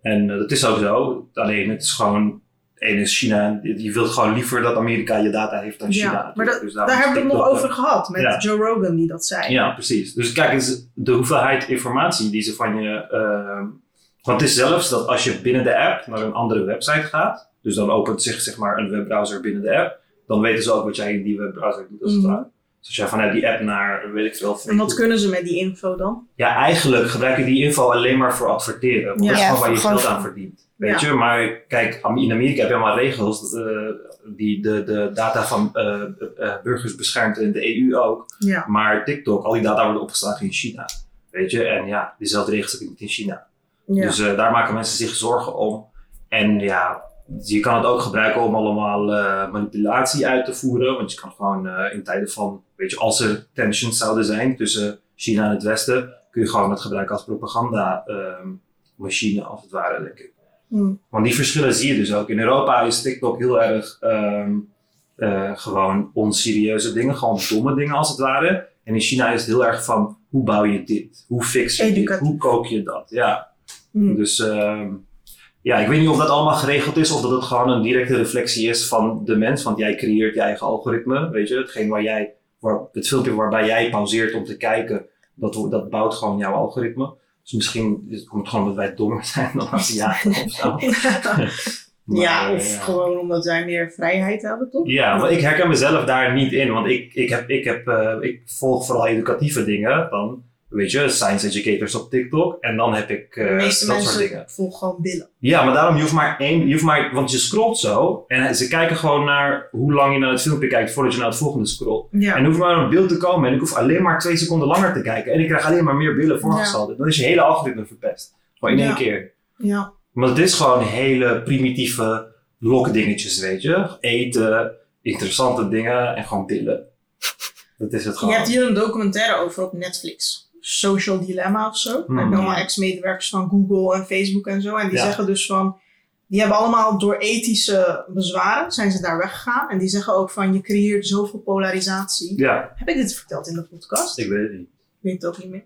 C: En dat is ook zo. Alleen het is gewoon, één is China. Je je wilt gewoon liever dat Amerika je data heeft dan China.
B: Ja, maar
C: natuurlijk. Dus
B: Daar hebben we het nog over gehad met
C: Ja.
B: Joe Rogan die dat zei.
C: Ja, precies. Dus kijk eens, de hoeveelheid informatie die ze van je. ehm, want het is zelfs dat als je binnen de app naar een andere website gaat, dus dan opent zich zeg maar een webbrowser binnen de app, dan weten ze ook wat jij in die webbrowser doet als het
B: Mhm.
C: ware. Dus als jij vanuit die app naar, weet ik veel,
B: En wat kunnen ze met die info dan?
C: Ja, eigenlijk gebruik je die info alleen maar voor adverteren. Want
B: Ja.
C: dat is
D: Ja,
C: gewoon waar je geld aan
D: voor-
C: verdient. Weet
B: Ja.
C: je, maar kijk, in Amerika heb je allemaal regels eh, die de, de data van eh, eh, burgers beschermt en de EU ook.
B: Ja.
C: Maar TikTok, al die data worden opgeslagen in China. Weet je, en ja, diezelfde regels heb je niet in China.
B: ja.
C: Dus daar maken mensen zich zorgen om. En ja, je kan het ook gebruiken om allemaal manipulatie uit te voeren. Want je kan gewoon in tijden van, weet je, als er tensions zouden zijn tussen China en het Westen, kun je gewoon het gebruiken als propaganda ehm, machine, als het ware, denk ik.
B: Hm.
C: Want die verschillen zie je dus ook. In Europa is TikTok heel erg ehm, eh, gewoon onserieuze dingen, gewoon domme dingen als het ware. En in China is het heel erg van hoe bouw je dit? Hoe fix je dit? Hoe kook je dat? Ja.
B: Hm.
C: Dus ehm, ja, ik weet niet of dat allemaal geregeld is of dat het gewoon een directe reflectie is van de mens. Want jij creëert je eigen algoritme, weet je. Hetgeen waar jij, waar, het filmpje waarbij jij pauzeert om te kijken, dat, dat bouwt gewoon jouw algoritme. Dus misschien is- komt het gewoon omdat wij dommer zijn dan Aziaten of zo. Maar,
B: ja,
C: eh,
B: of
C: ja.
B: gewoon omdat zij meer vrijheid hebben, toch?
C: Ja, maar ik herken mezelf daar niet in. Want ik, ik, heb, ik, heb, eh, ik volg vooral educatieve dingen. Dan, weet je, science educators op TikTok. En dan heb ik eh, dat soort dingen.
B: mensen volgen gewoon billen.
C: Ja, maar daarom, je hoeft maar één, je hoeft maar, want je scrolt zo. En ze kijken gewoon naar hoe lang je naar het filmpje kijkt voordat je naar het volgende scrolt.
B: Ja.
C: En er hoeft maar een beeld te komen en ik hoef alleen maar twee seconden langer te kijken. En ik krijg alleen maar meer beelden voorgesteld. Dan is je hele algoritme verpest. Gewoon in één
B: Ja.
C: keer.
B: ja.
C: Maar het is gewoon hele primitieve lokdingetjes, weet je. Eten, interessante dingen en gewoon pillen. Dat is het
B: Je
C: gewoon.
B: hebt hier een documentaire over op Netflix. Social Dilemma of zo.
C: Hmm.
B: Daar hebben allemaal ex-medewerkers van Google en Facebook en zo. En die
C: Ja.
B: zeggen dus van... Die hebben allemaal door ethische bezwaren zijn ze daar weggegaan. En die zeggen ook van je creëert zoveel polarisatie.
C: Ja,
B: Heb ik dit verteld in de podcast?
C: ik weet het niet.
B: Ik weet het ook niet meer.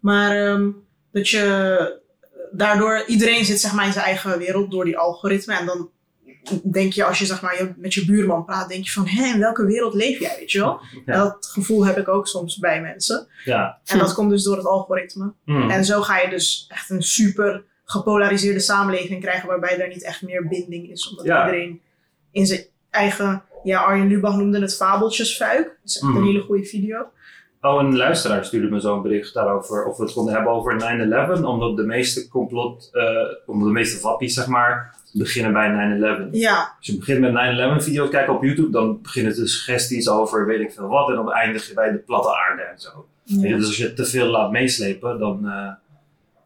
B: Maar ehm, dat je daardoor, iedereen zit zeg maar in zijn eigen wereld door die algoritme. En dan denk je, als je zeg maar je, met je buurman praat, denk je van, hé, in welke wereld leef jij, weet je wel?
C: Ja.
B: En dat gevoel heb ik ook soms bij mensen.
C: Ja.
B: En dat komt dus door het algoritme.
C: Hmm.
B: En zo ga je dus echt een super gepolariseerde samenleving krijgen, waarbij er niet echt meer binding is. Omdat
C: Ja.
B: iedereen in zijn eigen, ja, Arjen Lubach noemde het fabeltjesfuik. Dat is echt een hele goede video.
C: Oh, een luisteraar stuurde me zo'n bericht daarover. Of we het konden hebben over 9-11. Omdat de meeste complot, eh, omdat de meeste wappies, zeg maar, beginnen bij 9-11.
B: Ja,
C: Als je begint met 9-11 video's kijken op YouTube, dan beginnen de suggesties over weet ik veel wat. En dan eindig je bij de platte aarde en zo. Je. Dus als je te veel laat meeslepen, dan. eh,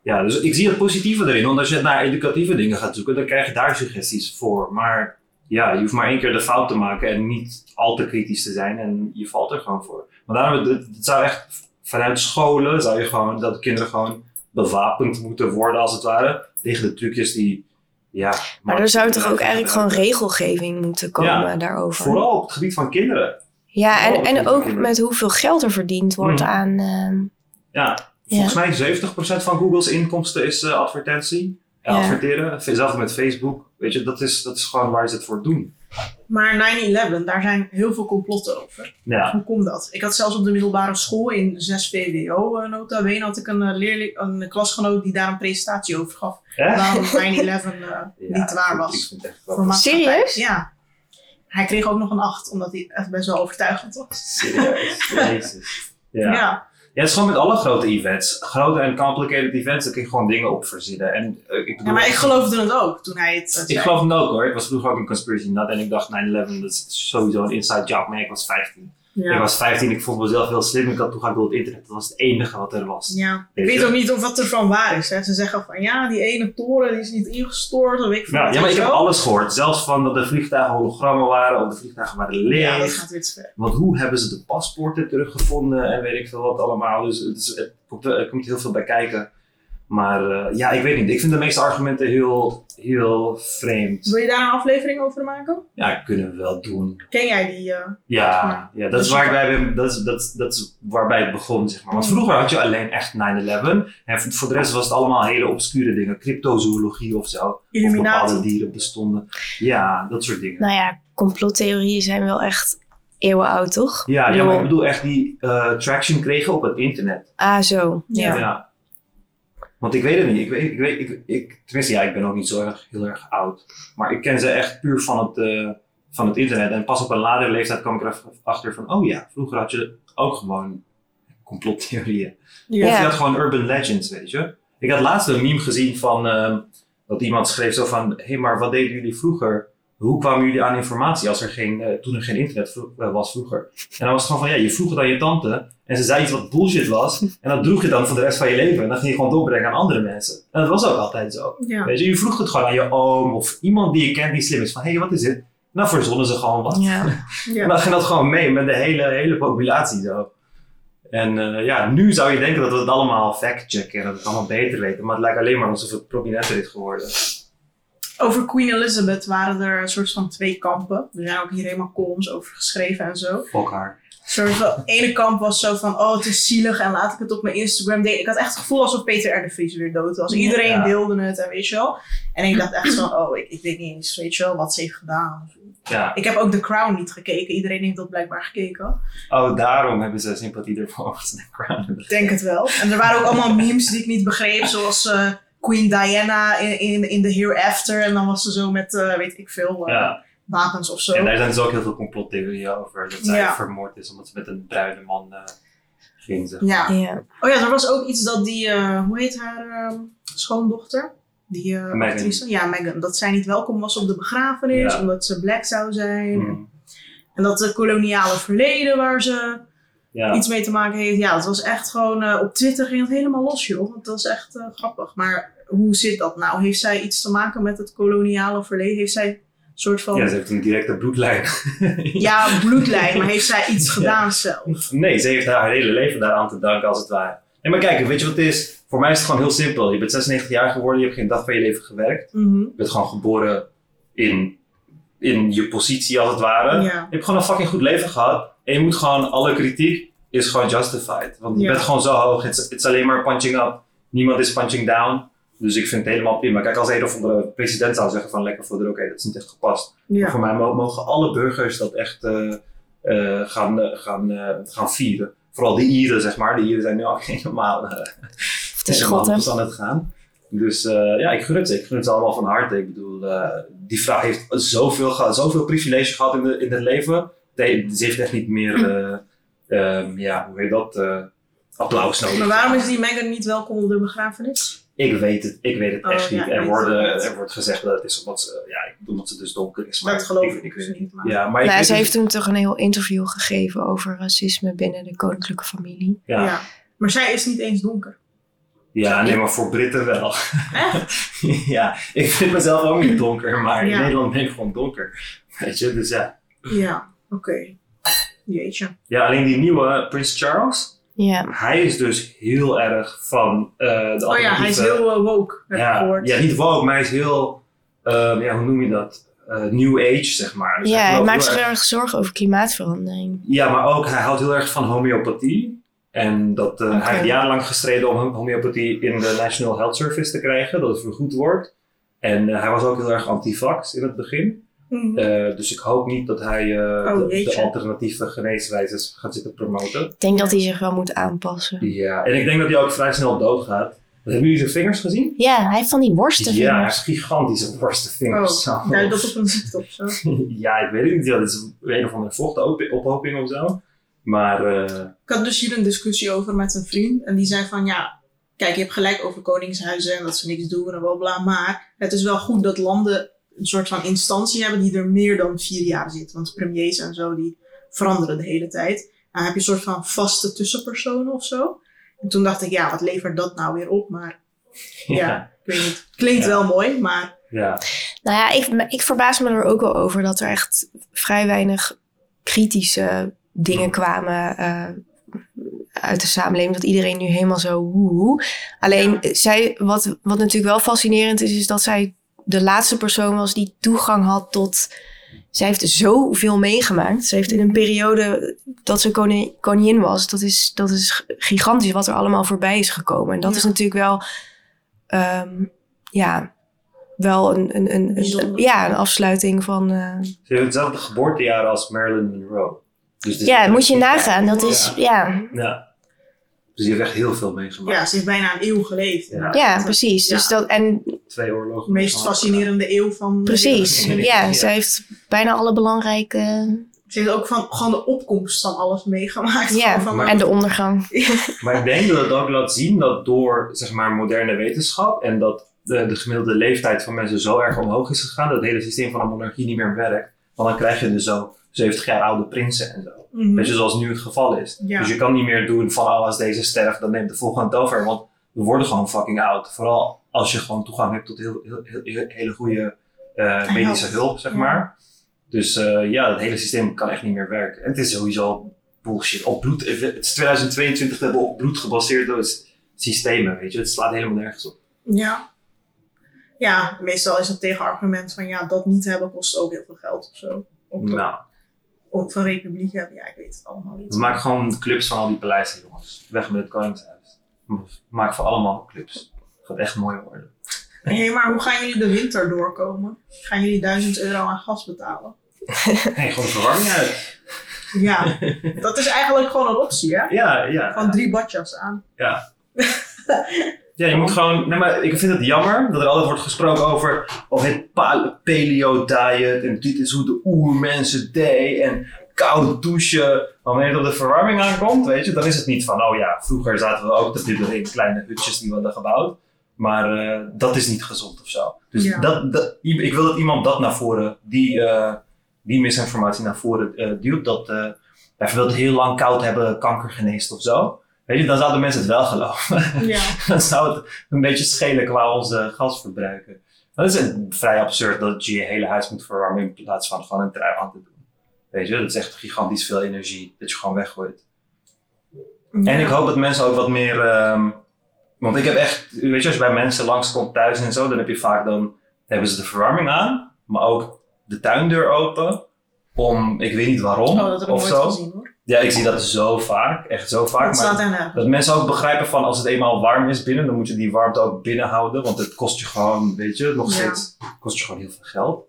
C: ja, dus ik zie het positieve erin. Want als je naar educatieve dingen gaat zoeken, dan krijg je daar suggesties voor. Maar ja, je hoeft maar één keer de fout te maken en niet al te kritisch te zijn. En je valt er gewoon voor. Maar daarom, het, het zou echt vanuit scholen, zou je gewoon, dat kinderen gewoon bewapend moeten worden, als het ware. Tegen de trucjes die. Ja,
D: Maar er zou toch ook eigenlijk gewoon regelgeving moeten komen
C: Ja,
D: daarover.
C: Vooral op het gebied van kinderen.
D: Ja, en,
C: Vooral
D: en ook met hoeveel geld er verdiend wordt
C: Hmm.
D: aan...
C: Ja, volgens mij 70% van Google's inkomsten is eh, advertentie. En
D: Ja.
C: adverteren. Zelfs met Facebook. Weet je, dat is, dat is gewoon waar ze het voor doen.
B: Maar 9-11, daar zijn heel veel complotten over.
C: Ja,
B: Hoe komt dat? Ik had zelfs op de middelbare school in 6 VWO uh, nota bene had ik een, eh, leerling, een klasgenoot die daar een presentatie over gaf.
C: Echt?
B: Waarom 9-11 eh,
C: Ja,
B: niet waar was.
D: Serieus?
B: Ja. Hij kreeg ook nog een 8, omdat hij echt best wel overtuigend was.
C: serieus. Jezus. Ja.
B: Ja.
C: Ja. Het is gewoon met alle grote events. Grote en complicated events, daar kun je gewoon dingen op verzinnen. En, uh, ik bedoel,
B: Ja, maar ik geloofde het ook toen hij het eh,
C: Ik
B: zei.
C: geloof het ook hoor. Ik was vroeger ook een conspiracy nut en ik dacht 9-11, dat is sowieso een inside job. Maar ik was 15.
B: Ja.
C: Ik was 15, ik vond mezelf heel slim. Ik had toegang tot het internet. Dat was het enige wat er was.
B: Ja, ik
C: Weet
B: ook niet of wat ervan waar is. Hè. Ze zeggen van ja, die ene toren die is niet ingestort. Of ik
C: Ja, ja, maar ik heb alles gehoord. Zelfs van dat de vliegtuigen hologrammen waren of de vliegtuigen waren leeg.
B: Ja, dat gaat weer te ver.
C: Want hoe hebben ze de paspoorten teruggevonden en weet ik veel wat allemaal. Dus het, is, het komt, er komt heel veel bij kijken. Maar eh, ja, ik weet niet. Ik vind de meeste argumenten heel, heel vreemd.
B: Wil je daar een aflevering over maken?
C: Ja, kunnen we wel doen.
B: Ken jij die? eh,
C: Ja, ja dat, is waar bij ben, dat, is, dat, dat is waarbij het begon, zeg maar. Want vroeger had je alleen echt 9-11. En voor de rest was het allemaal hele obscure dingen. Cryptozoologie of zo. Of
B: Illuminati.
C: bepaalde dieren bestonden. Ja, dat soort dingen.
D: Nou ja, complottheorieën zijn wel echt eeuwenoud, toch?
C: Ja, ja, maar ik bedoel echt die eh, traction kregen op het internet.
D: Ah, zo.
B: Ja.
D: Ja.
C: Want ik weet het niet. Ik weet, ik weet, ik, ik, tenminste, ja, ik ben ook niet zo erg, heel erg oud. Maar ik ken ze echt puur van het, eh, van het internet. En pas op een latere leeftijd kwam ik erachter van, oh ja, vroeger had je ook gewoon complottheorieën. Of je had gewoon urban legends, weet je. Ik had laatst een meme gezien van, ehm, dat iemand schreef zo van, hé, hey, maar wat deden jullie vroeger? Hoe kwamen jullie aan informatie als er geen, eh, toen er geen internet vro- eh, was vroeger? En dan was het gewoon van, ja, je vroeg het aan je tante en ze zei iets wat bullshit was. En dat droeg je dan voor de rest van je leven. En dan ging je gewoon doorbrengen aan andere mensen. En dat was ook altijd zo.
B: Ja.
C: Weet je, je vroeg het gewoon aan je oom of iemand die je kent die slim is. Van, hé, hey, wat is dit? Nou, verzonnen ze gewoon wat.
D: Ja.
B: Ja.
C: En dan ging dat gewoon mee met de hele, hele populatie zo. En eh, ja, nu zou je denken dat we het allemaal fact-checken en dat we het allemaal beter weten. Maar het lijkt alleen maar alsof het prominenter is geworden.
B: Over Queen Elizabeth waren er een soort van twee kampen. Er zijn ook hier helemaal columns over geschreven en zo.
C: Fuck haar.
B: Een soort van, ene kamp was zo van, oh het is zielig en laat ik het op mijn Instagram delen. Ik had echt het gevoel alsof Peter R. de Vries weer dood was. Iedereen
C: Ja.
B: deelde het en weet je wel. En ik dacht echt van, oh ik, ik weet niet eens, weet je wel, wat ze heeft gedaan.
C: Ja.
B: Ik heb ook The Crown niet gekeken. Iedereen heeft dat blijkbaar gekeken.
C: Oh, daarom hebben ze sympathie ervoor over de crown.
B: Ik denk het wel. En er waren ook allemaal memes die ik niet begreep. Zoals eh, Queen Diana in, in, in The Hereafter. En dan was ze zo met, eh, weet ik veel, eh,
C: Ja.
B: wapens of zo.
C: En daar zijn dus ook heel veel complottheorieën over. Dat zij
B: Ja.
C: vermoord is omdat ze met een bruine man eh, ging. Zeg.
B: Ja.
D: Ja.
B: Oh ja, er was ook iets dat die, eh, hoe heet haar ehm, schoondochter? Die eh
C: Meghan.
B: actrice. Ja, Meghan. Dat zij niet welkom was op de begrafenis,
C: Ja.
B: omdat ze black zou zijn.
C: Mm.
B: En dat de koloniale verleden waar ze
C: Ja.
B: iets mee te maken heeft. Ja, het was echt gewoon, eh, op Twitter ging het helemaal los joh. Dat was echt eh, grappig. Maar hoe zit dat nou? Heeft zij iets te maken met het koloniale verleden? Heeft zij een soort van,
C: ja,
B: ja,
C: ze heeft een directe bloedlijn.
B: bloedlijn, maar heeft zij iets gedaan zelf?
C: Nee, ze heeft haar hele leven daaraan te danken als het ware. Nee, maar kijk, weet je wat het is? Voor mij is het gewoon heel simpel. Je bent 96 jaar geworden, je hebt geen dag van je leven gewerkt.
B: Mhm.
C: Je bent gewoon geboren in, in je positie als het ware.
B: Ja.
C: Je hebt gewoon een fucking goed leven gehad. En je moet gewoon, alle kritiek is gewoon justified. Want je
B: Ja.
C: bent gewoon zo hoog. Het is- alleen maar punching up. Niemand is punching down. Dus ik vind het helemaal prima. Kijk, als een of andere president zou zeggen van lekker voor de oké, dat is niet echt gepast. Maar voor mij mo- mogen alle burgers dat echt eh, eh, gaan, eh, gaan, gaan vieren. Vooral de Ieren, zeg maar. De Ieren zijn nu al helemaal,
D: de Schotten.
C: aan het gaan. Dus ja, ik gun het ze. Ik gun het allemaal van harte. Ik bedoel, die vrouw heeft zoveel, zoveel privilege gehad in, de, in het leven. Nee, ze heeft echt niet meer, eh, ehm, ja, hoe heet dat, eh, applaus nodig.
B: Maar waarom is die Meghan niet welkom op de begrafenis?
C: Ik weet het, ik weet het
B: Oh,
C: echt
B: ja,
C: niet. Er, worden,
B: het
C: er wordt gezegd dat het is omdat ze, ja, ik bedoel, omdat ze dus donker is. Maar
B: Dat geloof
C: ik,
B: ik
C: ik
B: dus
C: weet het
B: niet, maar-
C: Ja, maar
D: Nou, ze heeft toen toch een heel interview gegeven over racisme binnen de koninklijke familie.
C: ja.
B: Ja. Maar zij is niet eens donker.
C: Ja, nee, maar voor Britten wel.
B: Echt?
C: ja, ik vind mezelf ook niet donker, maar in. Nederland ben ik gewoon donker. Weet je, dus ja.
B: Ja, oké. Jeetje.
C: Ja, alleen die nieuwe Prins Charles,
D: Ja.
C: hij is dus heel erg van eh de
B: Oh ja, hij is heel eh, woke, heb ik
C: ja,
B: gehoord.
C: ja, niet woke, maar hij is heel, ehm, ja, hoe noem je dat? Eh, new age, zeg maar. Dus
D: Ja, hij
C: gelooft
D: maakt
C: heel
D: zich
C: erg-
D: erg zorgen over klimaatverandering.
C: Ja, maar ook, hij houdt heel erg van homeopathie. En dat, eh, hij heeft jarenlang gestreden om homeopathie in de National Health Service te krijgen, dat het vergoed wordt. En eh, hij was ook heel erg antivax in het begin.
B: Mhm.
C: Eh, dus ik hoop niet dat hij eh,
B: Oh,
C: de, alternatieve geneeswijzes gaat zitten promoten.
D: Ik denk dat hij zich wel moet aanpassen.
C: Ja, en ik denk dat hij ook vrij snel doodgaat. Hebben jullie zijn vingers gezien?
D: Ja, hij heeft van die
C: Ja, hij
D: worstenvingers.
C: heeft gigantische worstenvingers.
B: Oh,
C: Zo.
B: duidt dat op een ziekte of zo?
C: ja, ik weet het niet. Ja, dat is een of andere vochtophoping of zo. Maar eh,
B: Ik had dus hier een discussie over met een vriend. En die zei van ja, kijk, je hebt gelijk over koningshuizen en dat ze niks doen en bla bla. Maar het is wel goed dat landen een soort van instantie hebben die er meer dan vier jaar zit. Want premiers en zo, die veranderen de hele tijd. Dan heb je een soort van vaste tussenpersonen of zo. En toen dacht ik, ja, wat levert dat nou weer op? Maar ja,
C: ja.
B: ik weet niet. Klinkt
C: Ja.
B: wel mooi, maar
C: ja.
D: Nou ja, ik, ik verbaas me er ook wel over dat er echt vrij weinig kritische dingen kwamen eh, uit de samenleving. Dat iedereen nu helemaal zo woe. Alleen, zij, wat, wat natuurlijk wel fascinerend is, is dat zij de laatste persoon was die toegang had tot. Zij heeft zoveel meegemaakt. Ze heeft in een periode dat ze koning, koningin was. Dat is, dat is gigantisch wat er allemaal voorbij is gekomen. En dat
B: Ja.
D: is natuurlijk wel. ehm, ja, wel een, een, een, ja, een afsluiting van. eh,
C: Ze heeft hetzelfde geboortejaar als Marilyn Monroe. Dus
D: ja, moet je nagaan. Dat is. Ja,
C: Ja. Dus die heeft echt heel veel meegemaakt.
B: ja, ze heeft bijna een eeuw geleefd.
C: Ja.
D: ja, precies.
B: Ja.
D: Dus dat, en
C: Twee oorlogen.
B: De meest fascinerende eeuw van...
D: precies.
C: Ja.
D: Ja, ze heeft bijna alle belangrijke.
B: Ze heeft ook van, gewoon de opkomst van alles meegemaakt.
D: Ja,
B: Van,
D: en de ondergang.
C: Maar ik denk dat het ook laat zien dat door zeg maar, moderne wetenschap en dat de, de gemiddelde leeftijd van mensen zo erg omhoog is gegaan, dat het hele systeem van een monarchie niet meer werkt. Want dan krijg je dus zo 70 jaar oude prinsen en zo. Weet je, zoals nu het geval is.
B: Ja.
C: Dus je kan niet meer doen van oh, als deze sterft, dan neemt de volgende het over. Want we worden gewoon fucking oud. Vooral als je gewoon toegang hebt tot heel, heel, hele goede eh, medische hulp, zeg maar. Dus eh, ja, het hele systeem kan echt niet meer werken. En het is sowieso bullshit. Op bloed, het is 2022, we hebben op bloed gebaseerde s- systemen, weet je. Het slaat helemaal nergens op.
B: Ja. Ja, meestal is het tegenargument van ja, dat niet hebben kost ook heel veel geld of zo. Of,
C: Nou,
B: of een republiek hebben, ja, ik weet het allemaal niet.
C: we maken gewoon clubs van al die paleizen, jongens. Weg met het koningshuis. Maak voor allemaal clubs. Het gaat echt mooi worden.
B: Hé, maar hoe gaan jullie de winter doorkomen? Gaan jullie 1000 euro aan gas betalen?
C: Nee, gewoon verwarming uit.
B: Ja, dat is eigenlijk gewoon een optie, hè?
C: Ja, ja.
B: Van drie badjas aan.
C: Ja. Ja, je moet gewoon. Nee, maar ik vind het jammer dat er altijd wordt gesproken over. over het pa- paleo diet. En dit is hoe de oermensen deden. En koud douchen. Wanneer het op de verwarming aankomt, weet je, dan is het niet van. Oh ja, vroeger zaten we ook te bibberen in kleine hutjes die we hadden gebouwd. Maar eh, dat is niet gezond of zo. Dus
B: Ja.
C: dat, dat, ik wil dat iemand dat naar voren. die, eh, die misinformatie naar voren eh, duwt. Dat eh bijvoorbeeld heel lang koud hebben kanker geneest of zo. Weet je, dan zouden mensen het wel geloven.
B: Ja.
C: dan zou het een beetje schelen qua onze gasverbruiken. Dat is een, vrij absurd dat je je hele huis moet verwarmen in plaats van gewoon een trui aan te doen. Weet je, dat is echt gigantisch veel energie dat je gewoon weggooit. En ik hoop dat mensen ook wat meer. ehm, want ik heb echt, weet je, als je bij mensen langskomt thuis en zo, dan heb je vaak dan hebben ze de verwarming aan, maar ook de tuindeur open. Om, ik weet niet waarom
B: Oh,
C: of zo.
B: gezien hoor.
C: Ja, ik zie dat zo vaak, echt zo vaak.
B: Dat
C: maar- dat mensen ook begrijpen van als het eenmaal warm is binnen, dan moet je die warmte ook binnen houden. Want het kost je gewoon, weet je, nog
B: Ja.
C: steeds kost je gewoon heel veel geld.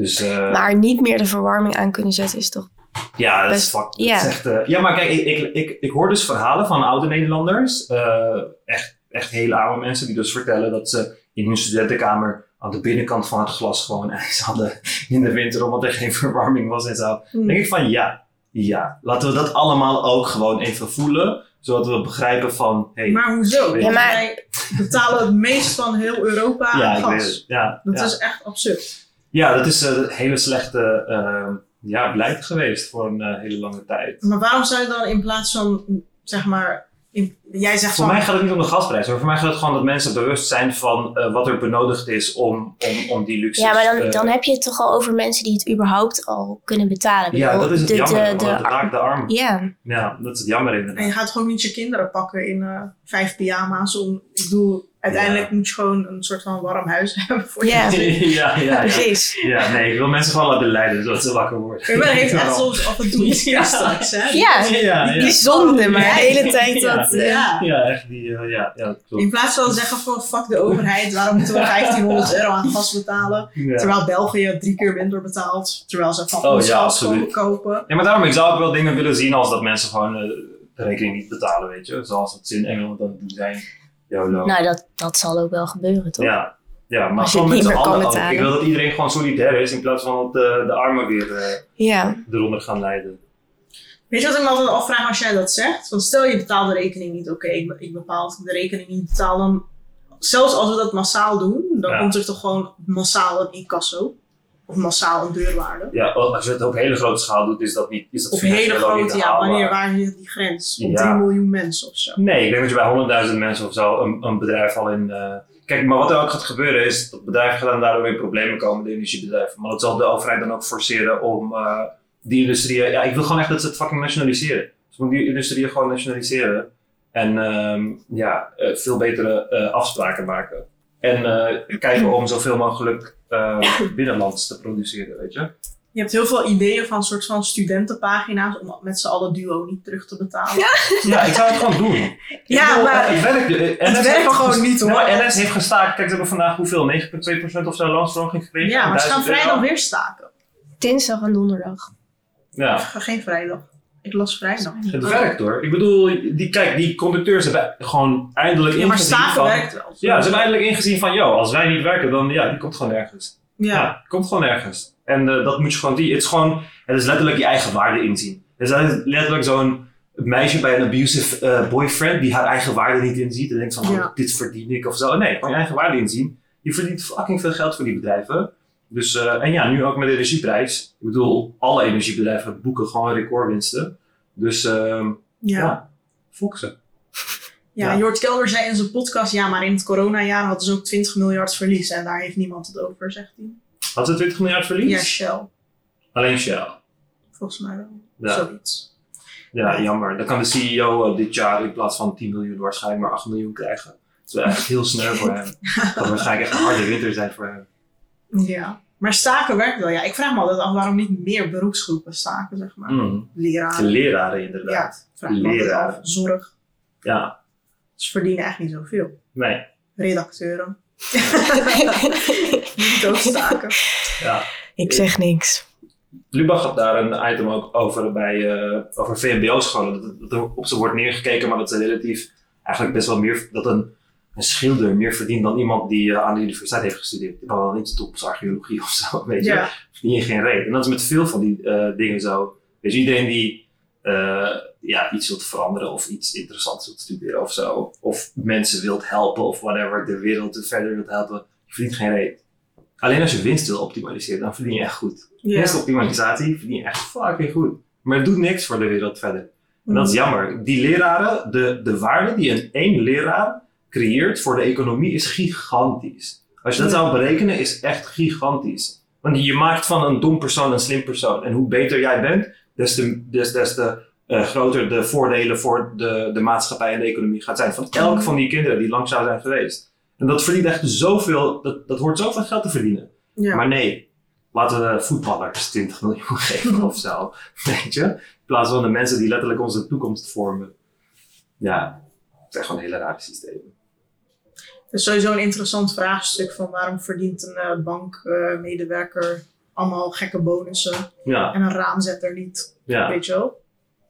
C: Dus eh,
D: Maar niet meer de verwarming aan kunnen zetten is toch.
C: ja, dat is, fuck, dat
D: ja.
C: is echt... eh, ja, maar kijk, ik, ik, ik, ik hoor dus verhalen van oude Nederlanders. eh, echt, echt hele oude mensen die dus vertellen dat ze in hun studentenkamer aan de binnenkant van het glas gewoon ijs hadden in de winter, omdat er geen verwarming was en zo.
B: Hmm.
C: denk ik van ja, ja, laten we dat allemaal ook gewoon even voelen. Zodat we begrijpen van, hey,
B: Maar hoezo?
C: Ja,
D: maar-
B: Wij betalen het meest van heel Europa
C: ja,
B: aan
C: ik weet
B: gas.
C: het. Ja,
B: Dat
C: ja.
B: is echt absurd.
C: Ja, dat is een hele slechte eh, ja, beleid geweest voor een eh, hele lange tijd.
B: Maar waarom zou je dan in plaats van, zeg maar, in- jij zegt
C: Voor
B: van...
C: mij gaat het niet om de gasprijs, maar voor mij gaat het gewoon dat mensen bewust zijn van eh, wat er benodigd is om, om, om die luxe.
G: Ja, maar dan, dan heb je het toch al over mensen die het überhaupt al kunnen betalen.
C: Ja,
G: bedoel,
C: dat is het
G: de,
C: jammer.
G: de, de,
C: raakt de arm.
D: Ja,
C: Ja, dat is het jammer
B: En
C: inderdaad.
B: je gaat ook niet je kinderen pakken in eh, vijf pyjama's om... Ik bedoel, uiteindelijk moet je gewoon een soort van warm huis hebben voor je
D: Ja.
C: ja, ja, ja.
D: precies.
C: Ja, nee, ik wil mensen gewoon laten leiden zodat ze wakker worden.
B: Maar heeft echt soms af en toe iets
C: Ja.
B: straks, hè?
D: Ja,
C: Ja, ja.
D: die zonde, maar de hele tijd
C: Ja.
D: dat... eh,
B: Ja.
C: Ja, echt die, eh, ja, ja, klopt.
B: In plaats van zeggen van fuck de overheid, waarom moeten we 1500 euro aan gas betalen?
C: Ja.
B: Terwijl België drie keer minder betaalt, terwijl ze van
C: Oh,
B: gas
C: absoluut.
B: kopen.
C: Ja, maar daarom, ik zou ook wel dingen willen zien als dat mensen gewoon eh, de rekening niet betalen, weet je. Zoals het in Engeland dan doen zijn. YOLO.
G: nou, dat, dat zal ook wel gebeuren, toch?
C: ja. ja, maar gewoon met z'n allen
D: betalen.
C: Ik wil dat iedereen gewoon solidair is in plaats van dat de, de armen weer eh,
D: Ja,
C: eronder gaan leiden.
B: Weet je wat ik me altijd afvraag als jij dat zegt? Want stel je betaalt de rekening niet. Oké, ik, ik bepaal de rekening niet betaal. Dan, zelfs als we dat massaal doen, dan
C: Ja.
B: komt er toch gewoon massaal een incasso. Of massaal een deurwaarde.
C: Ja, als je het op hele grote schaal doet, is dat niet is dat
B: Of hele grote, ja, wanneer, waar ligt die grens? Op
C: Ja.
B: 3 miljoen mensen of zo.
C: Nee, ik denk dat je bij 100.000 mensen of zo een, een bedrijf al in. eh, Kijk, maar wat er ook gaat gebeuren is dat bedrijven gaan daardoor in problemen komen, de energiebedrijven. Maar dat zal de overheid dan ook forceren om eh, die industrieën. Ja, ik wil gewoon echt dat ze het fucking nationaliseren. Ze moeten die industrieën gewoon nationaliseren. En ehm, ja, eh, veel betere afspraken maken. En eh, kijken om zoveel mogelijk eh, binnenlands te produceren, weet je?
B: Je hebt heel veel ideeën van een soort van studentenpagina's om met z'n allen duo niet terug te betalen.
C: Ja, ik zou het gewoon doen. Ik
B: Ja,
C: bedoel,
B: maar
C: het werkt, eh, NS heeft
B: werkt
C: ook
B: gewoon niet, hoor.
C: Nou, NS heeft gestaakt. Kijk, ze hebben vandaag hoeveel? 9,2% of zo loonsverhoging gekregen?
B: Ja, maar ze gaan
C: 1000 euro.
B: vrijdag weer staken.
D: Dinsdag en donderdag.
C: Ja,
B: geen vrijdag. Ik las vrijdag.
C: het werkt hoor. Ik bedoel, die, kijk, die conducteurs hebben gewoon eindelijk
B: Ja, maar
C: ingezien
B: staken
C: van...
B: werkt wel.
C: Ja, ze hebben eindelijk ingezien van, joh, als wij niet werken, dan ja, die komt gewoon nergens.
B: Ja.
C: Komt gewoon nergens. En eh, dat moet je gewoon, die, het is gewoon, het is letterlijk je eigen waarde inzien. Het is letterlijk zo'n meisje bij een abusive eh, boyfriend die haar eigen waarde niet inziet en denkt van,
B: Ja.
C: oh, dit verdien ik of zo. Nee, gewoon je eigen waarde inzien. Je verdient fucking veel geld voor die bedrijven. Dus, eh, en ja, nu ook met de energieprijs. Ik bedoel, alle energiebedrijven boeken gewoon recordwinsten. Dus, ehm
B: Ja.
C: ja, fok ze.
B: Ja,
C: Ja.
B: Jort Kelder zei in zijn podcast, ja, maar in het coronajaar hadden ze ook 20 miljard verlies en daar heeft niemand het over, zegt hij.
C: Had ze 20 miljard verlies?
B: Ja, Shell,
C: Alleen Shell.
B: volgens mij wel.
C: Ja.
B: Zoiets.
C: Ja, jammer. Dan kan de CEO eh, dit jaar in plaats van 10 miljoen waarschijnlijk maar 8 miljoen krijgen. Dat is wel echt heel sneu voor hem. Dat waarschijnlijk echt een harde winter zijn voor hem.
B: Ja. Maar staken werkt wel. Ja, ik vraag me altijd af waarom niet meer beroepsgroepen staken, zeg maar.
C: Mm. De
B: Leraren.
C: leraren inderdaad.
B: Vraag me altijd
C: leraren.
B: af. Zorg.
C: Ja,
B: Ze verdienen echt niet zoveel.
C: nee.
B: Redacteuren. Niet ook staken.
C: Ja.
D: Ik zeg niks.
C: Lubach had daar een item ook over bij eh, over VMBO-scholen. Dat, dat er op ze wordt neergekeken, maar dat ze relatief eigenlijk best wel meer, dat een, een schilder meer verdient dan iemand die eh, aan de universiteit heeft gestudeerd. Die heeft wel tops archeologie of zo, weet je.
B: Ja.
C: verdien geen reet. En dat is met veel van die eh, dingen zo. Weet je, iedereen die eh, ja, iets wilt veranderen of iets interessants wilt studeren of zo. Of mensen wilt helpen of whatever, de wereld verder wilt helpen. Je verdient geen reet. Alleen als je winst wil optimaliseren, dan verdien je echt goed.
B: Ja.
C: Winstoptimalisatie verdien je echt fucking goed. Maar het doet niks voor de wereld verder. En dat is
B: Mm.
C: jammer. Die leraren, de, de waarde die een één leraar creëert voor de economie is gigantisch. Als je dat zou berekenen, is echt gigantisch. Want je maakt van een dom persoon een slim persoon. En hoe beter jij bent, des te, des, des te eh, groter de voordelen voor de, de maatschappij en de economie gaat zijn. Van elk van die kinderen die lang zou zijn geweest. En dat verdient echt zoveel, dat, dat hoort zoveel geld te verdienen.
B: Ja.
C: Maar nee, laten we voetballers 20 miljoen geven of zo. Weet je? In plaats van de mensen die letterlijk onze toekomst vormen. Ja, het zijn gewoon hele rare systemen.
B: Het is sowieso een interessant vraagstuk van waarom verdient een eh, bankmedewerker allemaal gekke bonussen
C: Ja,
B: en een raamzetter niet,
C: ja,
B: weet je wel.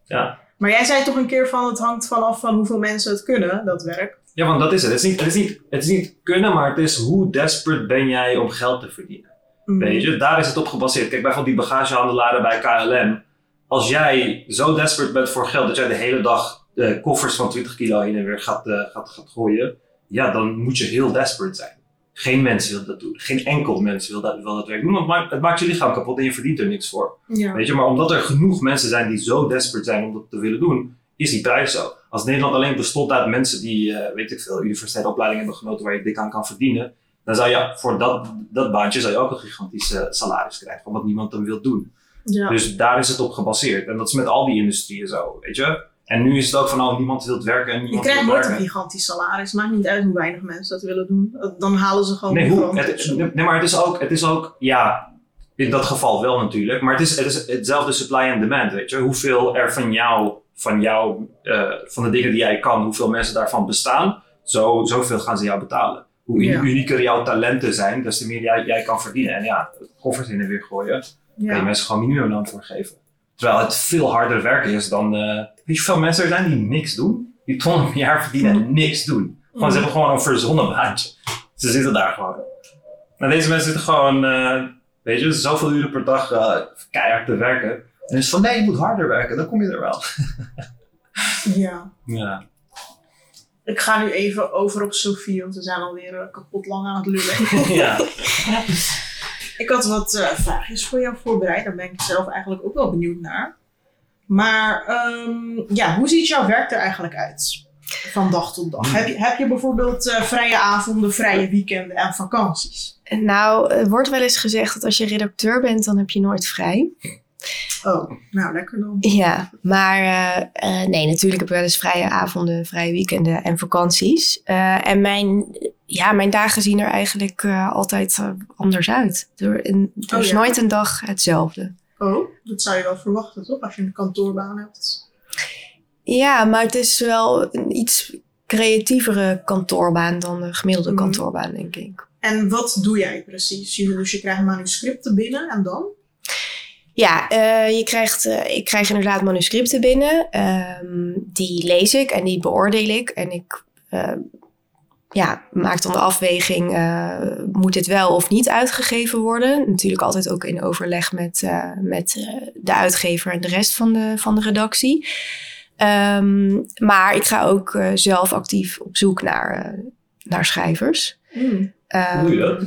C: ja.
B: Maar jij zei toch een keer van het hangt vanaf van hoeveel mensen het kunnen, dat werk.
C: Ja, want dat is het. Het is, niet, het, is niet, het is niet kunnen, maar het is hoe desperate ben jij om geld te verdienen.
B: Mm.
C: Weet je, daar is het op gebaseerd. Kijk, bijvoorbeeld die bagagehandelaren bij KLM. Als jij zo desperate bent voor geld dat jij de hele dag eh, koffers van 20 kilo heen en weer gaat, eh, gaat, gaat gooien, ja, dan moet je heel desperate zijn. Geen mens wil dat doen. Geen enkel mens wil dat, wil dat werk doen, want het maakt, je lichaam kapot en je verdient er niks voor.
B: Ja.
C: Weet je, maar omdat er genoeg mensen zijn die zo desperate zijn om dat te willen doen, is die prijs zo. Als Nederland alleen bestond uit mensen die, eh, weet ik veel, universitaire opleiding hebben genoten waar je dik aan kan verdienen, dan zou je voor dat, dat baantje zou je ook een gigantisch salaris krijgen, omdat niemand hem wil doen.
B: Ja.
C: Dus daar is het op gebaseerd. En dat is met al die industrieën zo, weet je. En nu is het ook van, oh, niemand wil werken en
B: Je
C: niemand
B: krijgt
C: wil
B: nooit een gigantisch salaris. Maakt niet uit hoe weinig mensen dat willen doen. Dan halen ze gewoon
C: Nee,
B: de
C: hoe, het, nee, maar het is, ook, het is ook, ja, in dat geval wel natuurlijk. Maar het is, het is hetzelfde supply en demand, weet je. Hoeveel er van jou, van jou, eh, van de dingen die jij kan, hoeveel mensen daarvan bestaan, zo, zoveel gaan ze jou betalen. Hoe
B: Ja.
C: unieker jouw talenten zijn, des te meer jij, jij kan verdienen. En ja, koffers in en weer gooien, je
B: Ja.
C: mensen gewoon minimumloon voor geven. Terwijl het veel harder werken is dan, eh, weet je hoeveel mensen er zijn die niks doen? Die tonnen per jaar verdienen en niks doen. Gewoon, ze hebben gewoon een verzonnen baantje. Ze zitten daar gewoon. Maar deze mensen zitten gewoon, eh, weet je, zoveel uren per dag eh, keihard te werken. En is van nee, je moet harder werken, dan kom je er wel.
B: Ja.
C: Ja.
B: Ik ga nu even over op Sofie, want we zijn alweer eh, kapot lang aan het lullen.
C: ja.
B: Ik had wat eh, vraagjes voor jou voorbereid. Daar ben ik zelf eigenlijk ook wel benieuwd naar. Maar ehm, ja, hoe ziet jouw werk er eigenlijk uit? Van dag tot dag. Heb je, heb je bijvoorbeeld eh, vrije avonden, vrije weekenden en vakanties?
D: Nou, er wordt wel eens gezegd dat als je redacteur bent, dan heb je nooit vrij.
B: Oh, nou lekker dan.
D: Ja, maar eh, eh, nee, natuurlijk heb ik wel eens vrije avonden, vrije weekenden en vakanties. Eh, en mijn, ja, mijn dagen zien er eigenlijk eh, altijd anders uit. Er, er
B: Oh,
D: is
B: ja?
D: nooit een dag hetzelfde.
B: Oh, dat zou je wel verwachten toch? Als je een kantoorbaan hebt.
D: Ja, maar het is wel een iets creatievere kantoorbaan dan de gemiddelde
B: Mhm.
D: kantoorbaan, denk ik.
B: En wat doe jij precies? Dus je krijgt manuscripten binnen en dan?
D: Ja, eh, je krijgt, eh, ik krijg inderdaad manuscripten binnen. Ehm, die lees ik en die beoordeel ik. En ik eh, ja, maak dan de afweging, eh, moet dit wel of niet uitgegeven worden? Natuurlijk altijd ook in overleg met, eh, met eh, de uitgever en de rest van de, van de redactie. Ehm, maar ik ga ook zelf actief op zoek naar, naar schrijvers. Ehm,
C: Hoe doe je dat?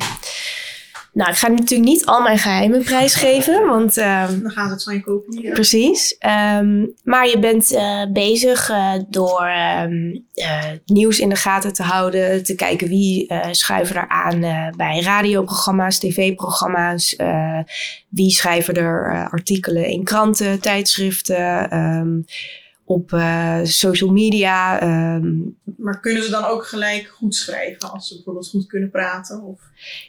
D: Nou, ik ga natuurlijk niet al mijn geheimen prijsgeven, want ehm,
B: Dan gaan ze het van je kopiëren.
D: Precies. Ehm,
G: Maar je bent eh, bezig eh, door ehm,
D: eh, nieuws in de gaten te houden, te kijken wie schuiven er aan bij radioprogramma's, tv-programma's, wie schrijven er artikelen in kranten, tijdschriften, op social media.
B: Maar kunnen ze dan ook gelijk goed schrijven als ze bijvoorbeeld goed kunnen praten? Of...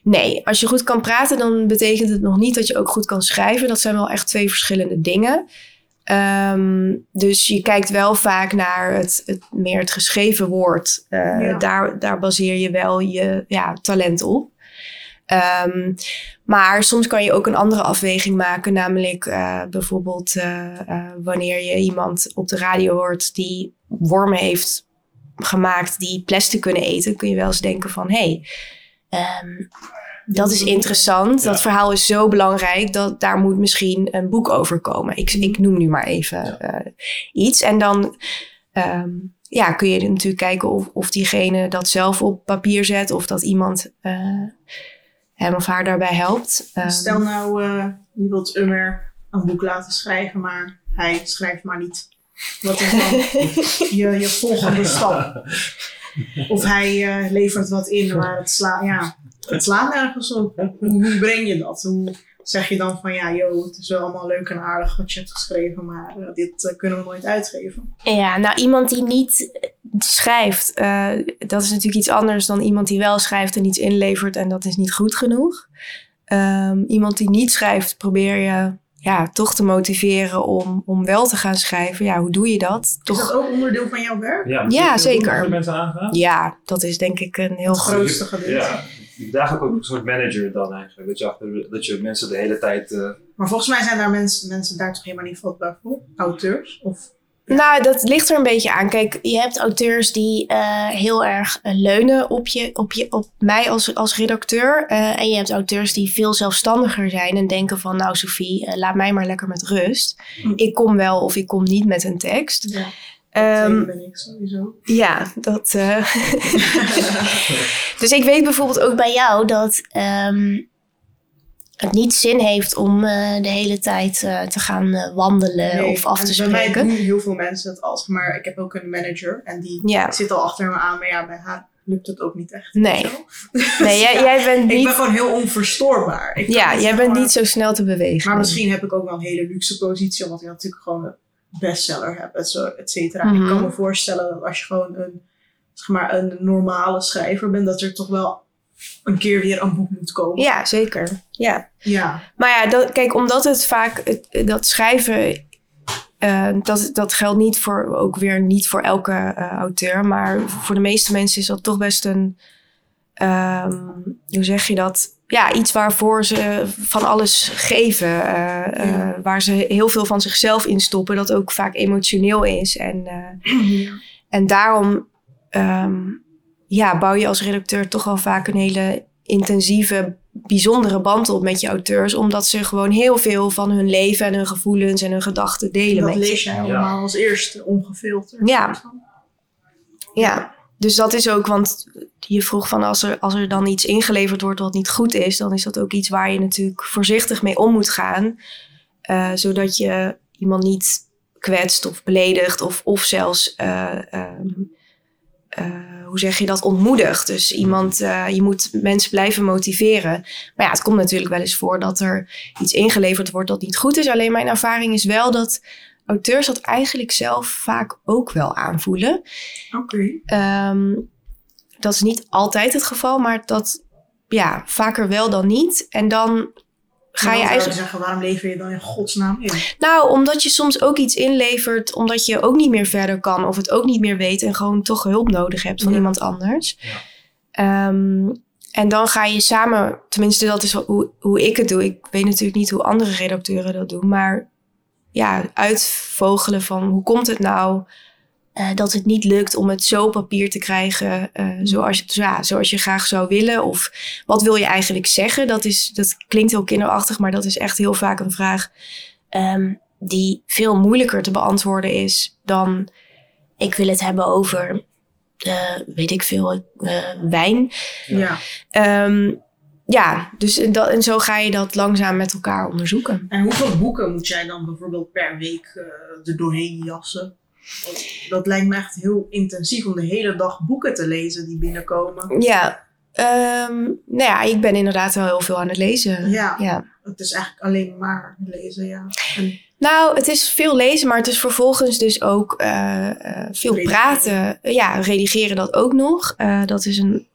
D: nee, als je goed kan praten, dan betekent het nog niet dat je ook goed kan schrijven. Dat zijn wel echt twee verschillende dingen. Ehm, dus je kijkt wel vaak naar het, het meer het geschreven woord. Eh,
B: Ja.
D: daar, daar baseer je wel je ja, talent op. Ehm, maar soms kan je ook een andere afweging maken, namelijk eh, bijvoorbeeld eh, wanneer je iemand op de radio hoort die wormen heeft gemaakt die plastic kunnen eten, kun je wel eens denken van hé, hey, ehm, dat is interessant.
C: Ja.
D: Dat verhaal is zo belangrijk dat daar moet misschien een boek over komen. Ik, ik noem nu maar even eh, iets. En dan ehm, ja, kun je natuurlijk kijken of, of diegene dat zelf op papier zet of dat iemand eh, hem of haar daarbij helpt. Ehm,
B: Stel nou, eh, je wilt Ummer een boek laten schrijven, maar hij schrijft maar niet. Wat is dan je, je volgende stap? Of hij eh, levert wat in, maar het slaat, ja, het slaat nergens op. Hoe, breng je dat? Hoe zeg je dan van, ja, joh, het is wel allemaal leuk en aardig wat je hebt geschreven, maar eh, dit eh, kunnen we nooit uitgeven.
G: ja, nou, iemand die niet
D: schrijft, dat is natuurlijk iets anders dan iemand die wel schrijft en iets inlevert en dat is niet goed genoeg. Ehm, iemand die niet schrijft, probeer je ja, toch te motiveren om, om wel te gaan schrijven. Ja, hoe doe je dat?
B: Is
D: Toch,
B: dat ook onderdeel van jouw werk?
C: Ja,
D: Ja, zeker.
C: Mensen aangaan?
D: ja, dat is denk ik een heel
B: Het
D: groot.
B: grootste gedeelte.
C: Ja, bent eigenlijk ook een soort manager dan eigenlijk. Dat je, achter, dat je mensen de hele tijd... eh,
B: Maar volgens mij zijn daar mensen, mensen daar toch helemaal niet vatbaar voor? Auteurs? Of
D: Nou, dat ligt er een beetje aan. Kijk,
G: je hebt auteurs die eh, heel erg
D: eh, leunen op, je, op, je, op mij als, als redacteur.
G: eh, en je hebt auteurs die veel zelfstandiger zijn en denken van nou Sophie,
D: laat mij maar lekker met rust.
B: Hm.
D: Ik kom wel of ik kom niet met een tekst.
B: ja, tweede ben ik sowieso.
D: ja, dat.
G: Dus ik weet bijvoorbeeld ook bij jou dat ehm, het niet zin heeft om eh, de hele tijd eh, te gaan eh, wandelen
B: Nee,
G: of af te
B: Bij mij
G: spreken.
B: doen heel veel mensen het als, maar ik heb ook een manager en die
D: Ja.
B: zit al achter me aan, maar ja, bij haar lukt het ook niet echt.
D: Nee. Nee, jij, jij bent
B: Ik ben
D: niet.
B: gewoon heel onverstoorbaar. Ik
D: Ja,
B: niet
D: jij bent
B: maar-
D: niet zo snel te bewegen.
B: Maar misschien heb ik ook wel een hele luxe positie, omdat ik natuurlijk gewoon een bestseller heb, et zo, et cetera.
D: Mhm.
B: Ik kan me voorstellen dat als je gewoon een, zeg maar, een normale schrijver bent, dat er toch wel een keer weer een boek moet komen.
D: Ja, zeker. Ja.
B: Ja.
D: Maar ja, dat, kijk, omdat het vaak dat schrijven. eh, dat, dat geldt niet voor, ook weer niet voor elke eh, auteur. Maar voor de meeste mensen is dat toch best een. ehm, hoe zeg je dat? Ja, iets waarvoor ze van alles geven. eh,
B: Ja.
D: waar ze heel veel van zichzelf in stoppen. Dat ook vaak emotioneel is. En, en daarom ehm, ja, bouw je als redacteur toch wel vaak een hele intensieve bijzondere band op met je auteurs, omdat ze gewoon heel veel van hun leven en hun gevoelens en hun gedachten delen
B: Dat
D: met je.
B: lees jij allemaal als eerste, ongefilterd.
D: Ja. Ja, dus dat is ook, want je vroeg van als er, als er dan iets ingeleverd wordt wat niet goed is, dan is dat ook iets waar je natuurlijk voorzichtig mee om moet gaan. eh, zodat je iemand niet kwetst of beledigt of, of zelfs, eh, ehm, eh, hoe zeg je dat, ontmoedigt. Dus iemand, eh, je moet mensen blijven motiveren. Maar ja, het komt natuurlijk wel eens voor dat er iets ingeleverd wordt dat niet goed is. Alleen mijn ervaring is wel dat auteurs dat eigenlijk zelf vaak ook wel aanvoelen.
B: Oké.
D: Ehm, dat is niet altijd het geval, maar dat ja, vaker wel dan niet. En dan ga je eigenlijk.
B: zeggen, waarom lever je dan in godsnaam in?
D: Nou, omdat je soms ook iets inlevert, omdat je ook niet meer verder kan of het ook niet meer weet en gewoon toch hulp nodig hebt van
B: Ja.
D: iemand anders.
C: Ja.
D: Ehm, en dan ga je samen, tenminste dat is hoe, hoe ik het doe. Ik weet natuurlijk niet hoe andere redacteuren dat doen, maar ja, uitvogelen van hoe komt het nou eh, dat het niet lukt om het zo op papier te krijgen eh, zoals, je- ja, zoals je graag zou willen? Of wat wil je eigenlijk zeggen? Dat, is, dat klinkt heel kinderachtig, maar dat is echt heel vaak een vraag
G: Ehm,
D: die veel moeilijker te beantwoorden is dan,
G: ik wil het hebben over, eh, weet ik veel, wijn.
B: Ja.
D: Ehm, ja, dus en dat, en zo ga je dat langzaam met elkaar onderzoeken.
B: En hoeveel boeken moet jij dan bijvoorbeeld per week er doorheen jassen? Dat lijkt me echt heel intensief om de hele dag boeken te lezen die binnenkomen.
D: Ja, ehm, nou ja, ik ben inderdaad wel heel veel aan het lezen.
B: Ja.
D: ja.
B: Het is eigenlijk alleen maar lezen, ja. En
D: Nou, het is veel lezen, maar het is vervolgens dus ook eh, eh, veel
B: Redigeren.
D: praten. Ja, redigeren dat ook nog. Eh, dat is een,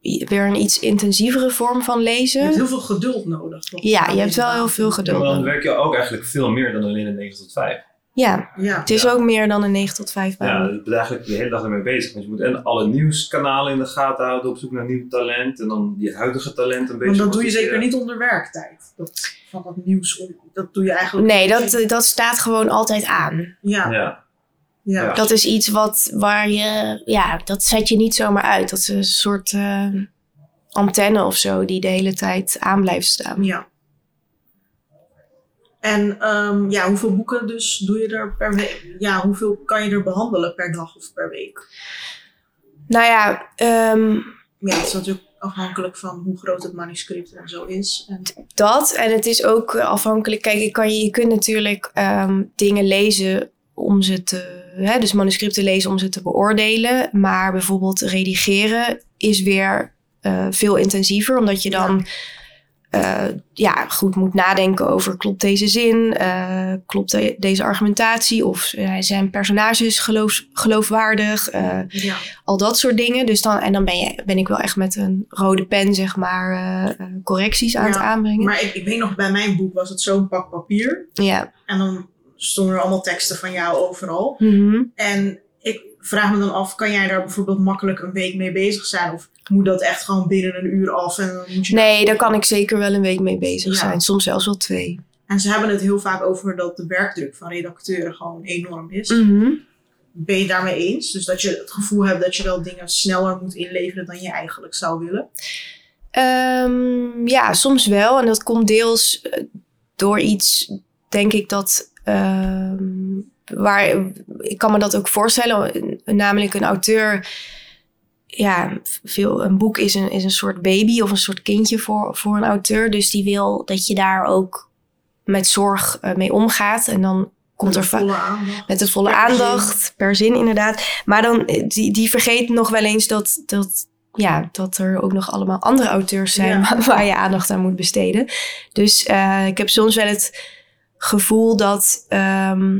D: weer een iets intensievere vorm van
B: je
D: lezen.
B: hebt heel veel geduld nodig. toch?
D: Ja, je hebt wel heel veel
C: Ja,
D: geduld.
C: maar dan werk je ook eigenlijk veel meer dan alleen een 9 tot 5.
D: Ja,
B: Ja.
D: het is
C: Ja.
D: ook meer dan een 9 tot 5 baan.
C: Ja, je bent eigenlijk de hele dag ermee bezig. Want je moet en alle nieuwskanalen in de gaten houden, op zoek naar nieuw talent. En dan je huidige talent een beetje.
B: Want dat doe je zeker niet onder werktijd. Dat, van dat nieuws, dat doe je eigenlijk...
D: Nee, dat, dat staat gewoon altijd aan.
B: Ja, ja.
C: Ja, Ja.
D: Dat is iets wat, waar je, ja, dat zet je niet zomaar uit. Dat is een soort eh, antenne of zo die de hele tijd aan blijft staan.
B: ja. En ehm, ja, hoeveel boeken dus doe je er per week? Ja, hoeveel kan je er behandelen per dag of per week?
D: Nou ja, ehm,
B: Ja, het is natuurlijk afhankelijk van hoe groot het manuscript en zo is. En,
D: dat. En het is ook afhankelijk. Kijk, je, kan, je kunt natuurlijk ehm, dingen lezen om ze te. Hè, dus manuscripten lezen om ze te beoordelen. Maar bijvoorbeeld redigeren is weer eh, veel intensiever, omdat je dan. Eh, ja, goed moet nadenken over klopt deze zin, eh, klopt de- deze argumentatie of eh, zijn personages geloof, geloofwaardig,
B: ja.
D: al dat soort dingen. Dus dan, en dan ben, je, ben ik wel echt met een rode pen, zeg maar, correcties aan
B: Ja,
D: het aanbrengen.
B: Maar ik, ik weet nog, bij mijn boek was het zo'n pak papier.
D: Ja.
B: En dan stonden er allemaal teksten van jou overal.
D: Mhm.
B: En ik vraag me dan af, kan jij daar bijvoorbeeld makkelijk een week mee bezig zijn? Of moet dat echt gewoon binnen een uur af? En, dan moet je
D: Nee, daar kan ik zeker wel een week mee bezig
B: Ja.
D: zijn. Soms zelfs wel twee.
B: en ze hebben het heel vaak over dat de werkdruk van redacteuren gewoon enorm is.
D: Mhm.
B: Ben je daarmee eens? Dus dat je het gevoel hebt dat je wel dingen sneller moet inleveren dan je eigenlijk zou willen?
D: Ehm, ja, soms wel. En dat komt deels eh, door iets, denk ik, dat. ehm, waar, ik kan me dat ook voorstellen. Namelijk een auteur. Ja, veel, een boek is een, is een soort baby of een soort kindje voor, voor een auteur. Dus die wil dat je daar ook met zorg eh, mee omgaat. En dan komt er
B: Met aandacht.
D: met de volle
B: Per zin.
D: aandacht, per zin inderdaad. Maar dan, eh, die, die vergeet nog wel eens dat, dat, ja, dat er ook nog allemaal andere auteurs zijn
B: Ja.
D: waar, waar je aandacht aan moet besteden. Dus eh, ik heb soms wel het gevoel dat, ehm,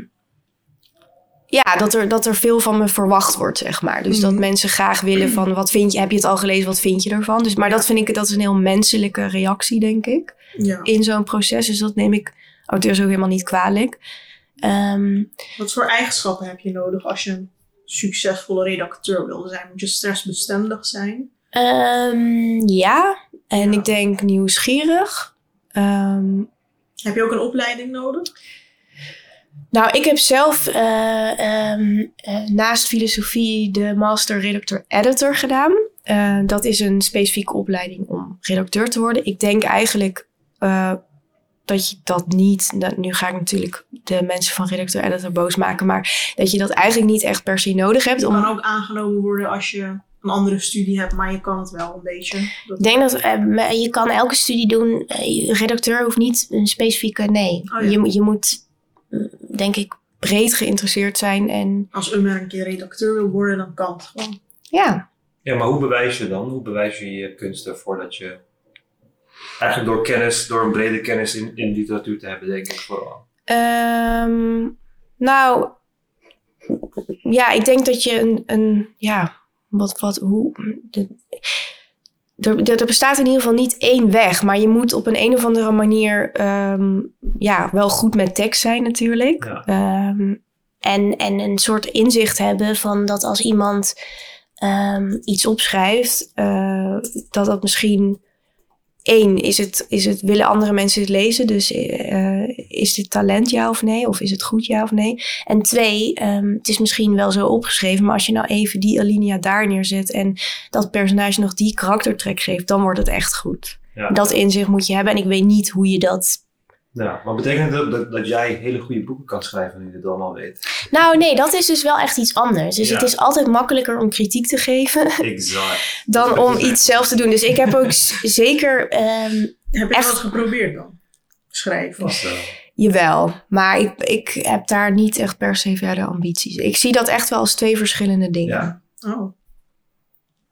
D: ja, dat, er, dat er veel van me verwacht wordt, zeg maar. Dus dat
B: Mhm.
D: mensen graag willen van, wat vind je, heb je het al gelezen, wat vind je ervan? Dus, maar dat vind ik, dat is een heel menselijke reactie, denk ik
B: Ja.
D: in zo'n proces. Dus dat neem ik auteurs ook helemaal niet kwalijk. Ehm,
B: Wat voor eigenschappen heb je nodig als je een succesvolle redacteur wil zijn? Moet je stressbestendig zijn?
G: Ehm,
D: ja, en
B: Ja.
D: ik denk nieuwsgierig. Ehm,
B: Heb je ook een opleiding nodig?
D: Nou, ik heb zelf eh, ehm, eh, naast filosofie de master redacteur editor gedaan. Eh, dat is een specifieke opleiding om redacteur te worden. Ik denk eigenlijk dat je dat niet. Dat, nu ga ik natuurlijk de mensen van redacteur editor boos maken, maar dat je dat eigenlijk niet echt per se nodig hebt.
B: Je
D: Om,
B: kan ook aangenomen worden als je een andere studie hebt, maar je kan het wel een beetje.
G: Ik denk dat je kan elke studie doen. Redacteur hoeft niet een specifieke. Nee,
B: Oh ja.
G: je, je moet, denk ik,
D: breed geïnteresseerd zijn en
B: Als Ummer een keer redacteur wil worden, dan kan het gewoon.
D: ja.
C: Ja, maar hoe bewijs je dan? Hoe bewijs je je kunsten voordat je... Eigenlijk door kennis, door een brede kennis in, in literatuur te hebben, denk ik vooral.
D: Ehm, nou, ja, ik denk dat je een, een ja, wat, wat, hoe, de, er, er bestaat in ieder geval niet één weg, maar je moet op een, een of andere manier, ehm, ja, wel goed met tekst zijn natuurlijk.
C: Ja.
D: Ehm,
G: En, en een soort inzicht hebben van dat als iemand ehm,
D: iets opschrijft, eh, dat dat misschien één is het, is het willen andere mensen het lezen, dus eh, is dit talent ja of nee, of is het goed ja of nee?
G: En twee, ehm, het is misschien wel zo opgeschreven, maar als je nou even die alinea daar neerzet en dat personage nog die karaktertrek geeft, dan wordt het echt goed.
C: Ja.
G: Dat inzicht moet je hebben en ik weet niet hoe je dat.
C: Ja, maar betekent dat, dat dat jij hele goede boeken kan schrijven nu je het allemaal weet?
G: Nou, nee, dat is dus wel echt iets anders. Dus
C: Ja.
G: het is altijd makkelijker om kritiek te geven
C: Exact.
D: Dan om iets zelf te doen. Dus ik heb ook zeker,
G: Ehm,
B: Heb je
G: Echt?
B: dat geprobeerd dan? Schrijven.
C: Wel.
D: jawel, maar ik, ik heb daar niet echt per se verder ambities. Ik zie dat echt wel als twee verschillende dingen.
C: Ja.
B: Oh.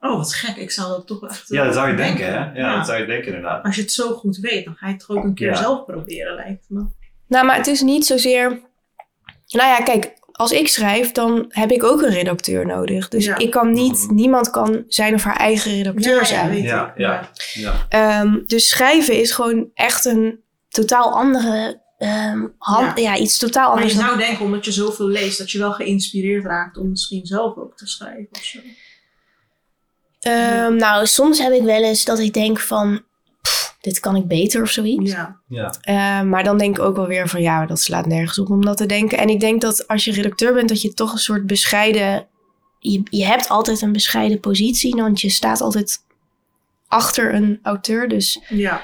B: Oh, wat gek. Ik zou dat toch echt...
C: ja, dat zou je denken, hè? Ja,
B: Ja.
C: dat zou je denken inderdaad.
B: Als je het zo goed weet, dan ga je het toch ook een keer
C: Ja.
B: zelf proberen, lijkt me.
D: Nou, maar het is niet zozeer. Nou ja, kijk, als ik schrijf, dan heb ik ook een redacteur nodig. Dus
B: Ja.
D: ik kan niet,
C: Mhm.
D: niemand kan zijn of haar eigen redacteur zijn.
B: weet
C: Ja, ja. Ja.
D: Ehm, dus schrijven is gewoon echt een.
G: totaal andere. ehm, hand, ja. iets totaal
B: Maar je
G: anders. dan-
B: zou denken, omdat je zoveel leest, dat je wel geïnspireerd raakt om misschien zelf ook te schrijven of zo.
G: Ehm, nou, soms heb ik wel eens dat ik denk van. pff, dit kan ik beter of zoiets.
B: Ja.
C: ja.
D: Eh, maar dan denk ik ook wel weer van ja, dat slaat nergens op om dat te denken. En ik denk dat als je redacteur bent, dat je toch een soort bescheiden.
G: Je, je hebt altijd een bescheiden positie, want je staat altijd
D: achter een auteur. Dus
B: Ja.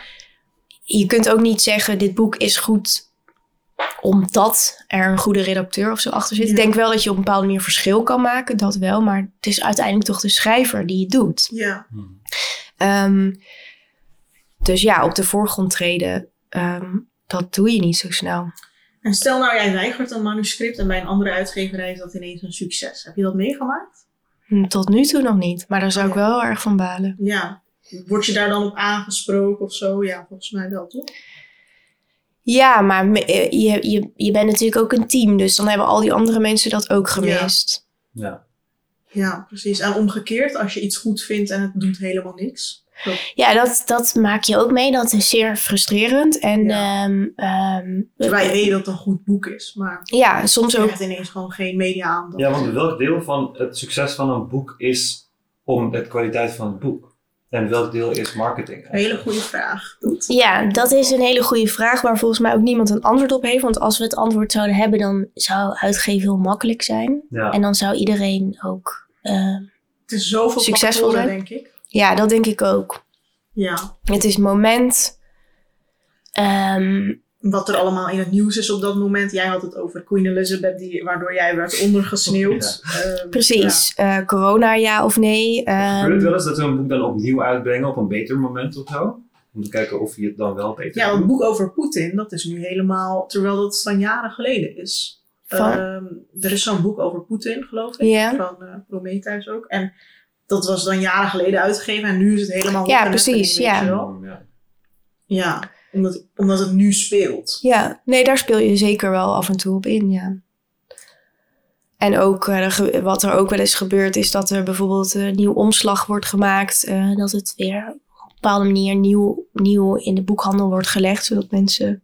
D: je kunt ook niet zeggen: dit boek is goed omdat er een goede redacteur of zo achter zit.
B: Ja.
D: Ik denk wel dat je op een bepaalde manier verschil kan maken, dat wel. Maar het is uiteindelijk toch de schrijver die het doet.
B: Ja.
C: Hm.
D: Ehm, dus ja, op de voorgrond treden, ehm, dat doe je niet zo snel.
B: En stel nou, jij weigert een manuscript en bij een andere uitgeverij is dat ineens een succes. Heb je dat meegemaakt?
D: Hm, Tot nu toe nog niet, maar daar zou ik wel erg van balen.
B: Ja. Word je daar dan op aangesproken of zo? Ja, volgens mij wel, toch?
D: Ja, maar eh, je, je, je bent natuurlijk ook een team, dus dan hebben al die andere mensen dat ook gemist.
C: ja.
B: Ja, precies. En omgekeerd, als je iets goed vindt en het doet helemaal niks. Dat,
G: Ja, dat, dat maak je ook mee. Dat is zeer frustrerend. En
B: Ja.
G: ehm, ehm,
B: terwijl je weet dat het een goed boek is, maar
D: Ja, soms
B: je
D: ook.
B: krijgt ineens gewoon geen media aandacht.
C: ja, want welk deel van het succes van een boek is om de kwaliteit van het boek? En welk deel is marketing?
B: Een hele goede vraag.
G: Ja, dat is een hele goede vraag waar volgens mij ook niemand een antwoord op heeft. Want als we het antwoord zouden hebben, dan zou uitgeven heel makkelijk zijn.
C: Ja.
G: En dan zou iedereen ook. ehm,
B: het is zoveel
D: Succesvol zijn?
B: denk ik.
D: Ja, dat denk ik ook.
B: Ja.
D: Het is moment.
G: ehm,
B: Wat er allemaal in het nieuws is op dat moment. Jij had het over Queen Elizabeth, die, waardoor jij werd ondergesneeuwd. Ehm,
D: Precies. Eh, corona, ja of nee? Ehm,
C: Gebeurt het wel eens dat we een boek dan opnieuw uitbrengen op een beter moment of zo? Om te kijken of je het dan wel beter
B: Ja, een boek over Poetin, dat is nu helemaal, terwijl dat dan jaren geleden is.
D: Van?
B: Ehm, er is zo'n boek over Poetin, geloof ik,
D: Ja.
B: van eh Prometheus ook. En dat was dan jaren geleden uitgegeven en nu is het helemaal
D: Ja, precies. Ja.
C: Ja,
B: omdat, omdat het nu speelt.
D: Ja, nee, daar speel je zeker wel af en toe op in, ja. En ook eh, wat er ook wel eens gebeurt, is dat er bijvoorbeeld een nieuw omslag wordt gemaakt. eh,
G: dat het weer op een bepaalde manier nieuw, nieuw in de boekhandel wordt gelegd.
D: zodat mensen,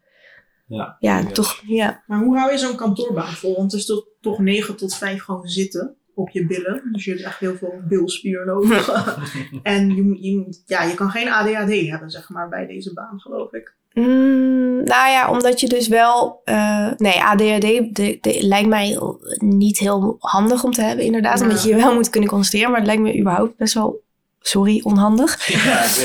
C: Ja.
D: ja,
C: Ja.
D: toch, ja.
B: Maar hoe hou je zo'n kantoorbaan vol? Want het is toch, toch 9 tot 5 gewoon zitten op je billen. Dus je hebt echt heel veel bilspier nodig. en je, je, ja, je kan geen ADHD hebben, zeg maar, bij deze baan, geloof ik.
D: Mm, nou ja, omdat je dus wel, eh, nee, ADHD de, de,
G: Lijkt mij niet heel
D: handig om te hebben, inderdaad.
B: Ja.
D: Omdat je je wel moet kunnen concentreren. Maar het lijkt me überhaupt best wel sorry, onhandig.
C: Ja, ik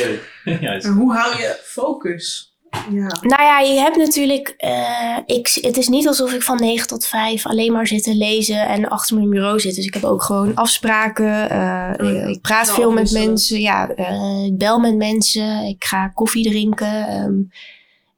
C: weet het.
B: En hoe hou je focus? Ja.
G: Nou ja, je hebt natuurlijk. eh, ik, het is niet alsof ik van 9 tot 5 alleen maar zit te lezen en achter mijn bureau zit. Dus ik heb ook gewoon afspraken. eh,
B: Oh ja,
G: ik praat veel met mensen. Ja, eh, ik bel met mensen. Ik ga koffie drinken. ehm,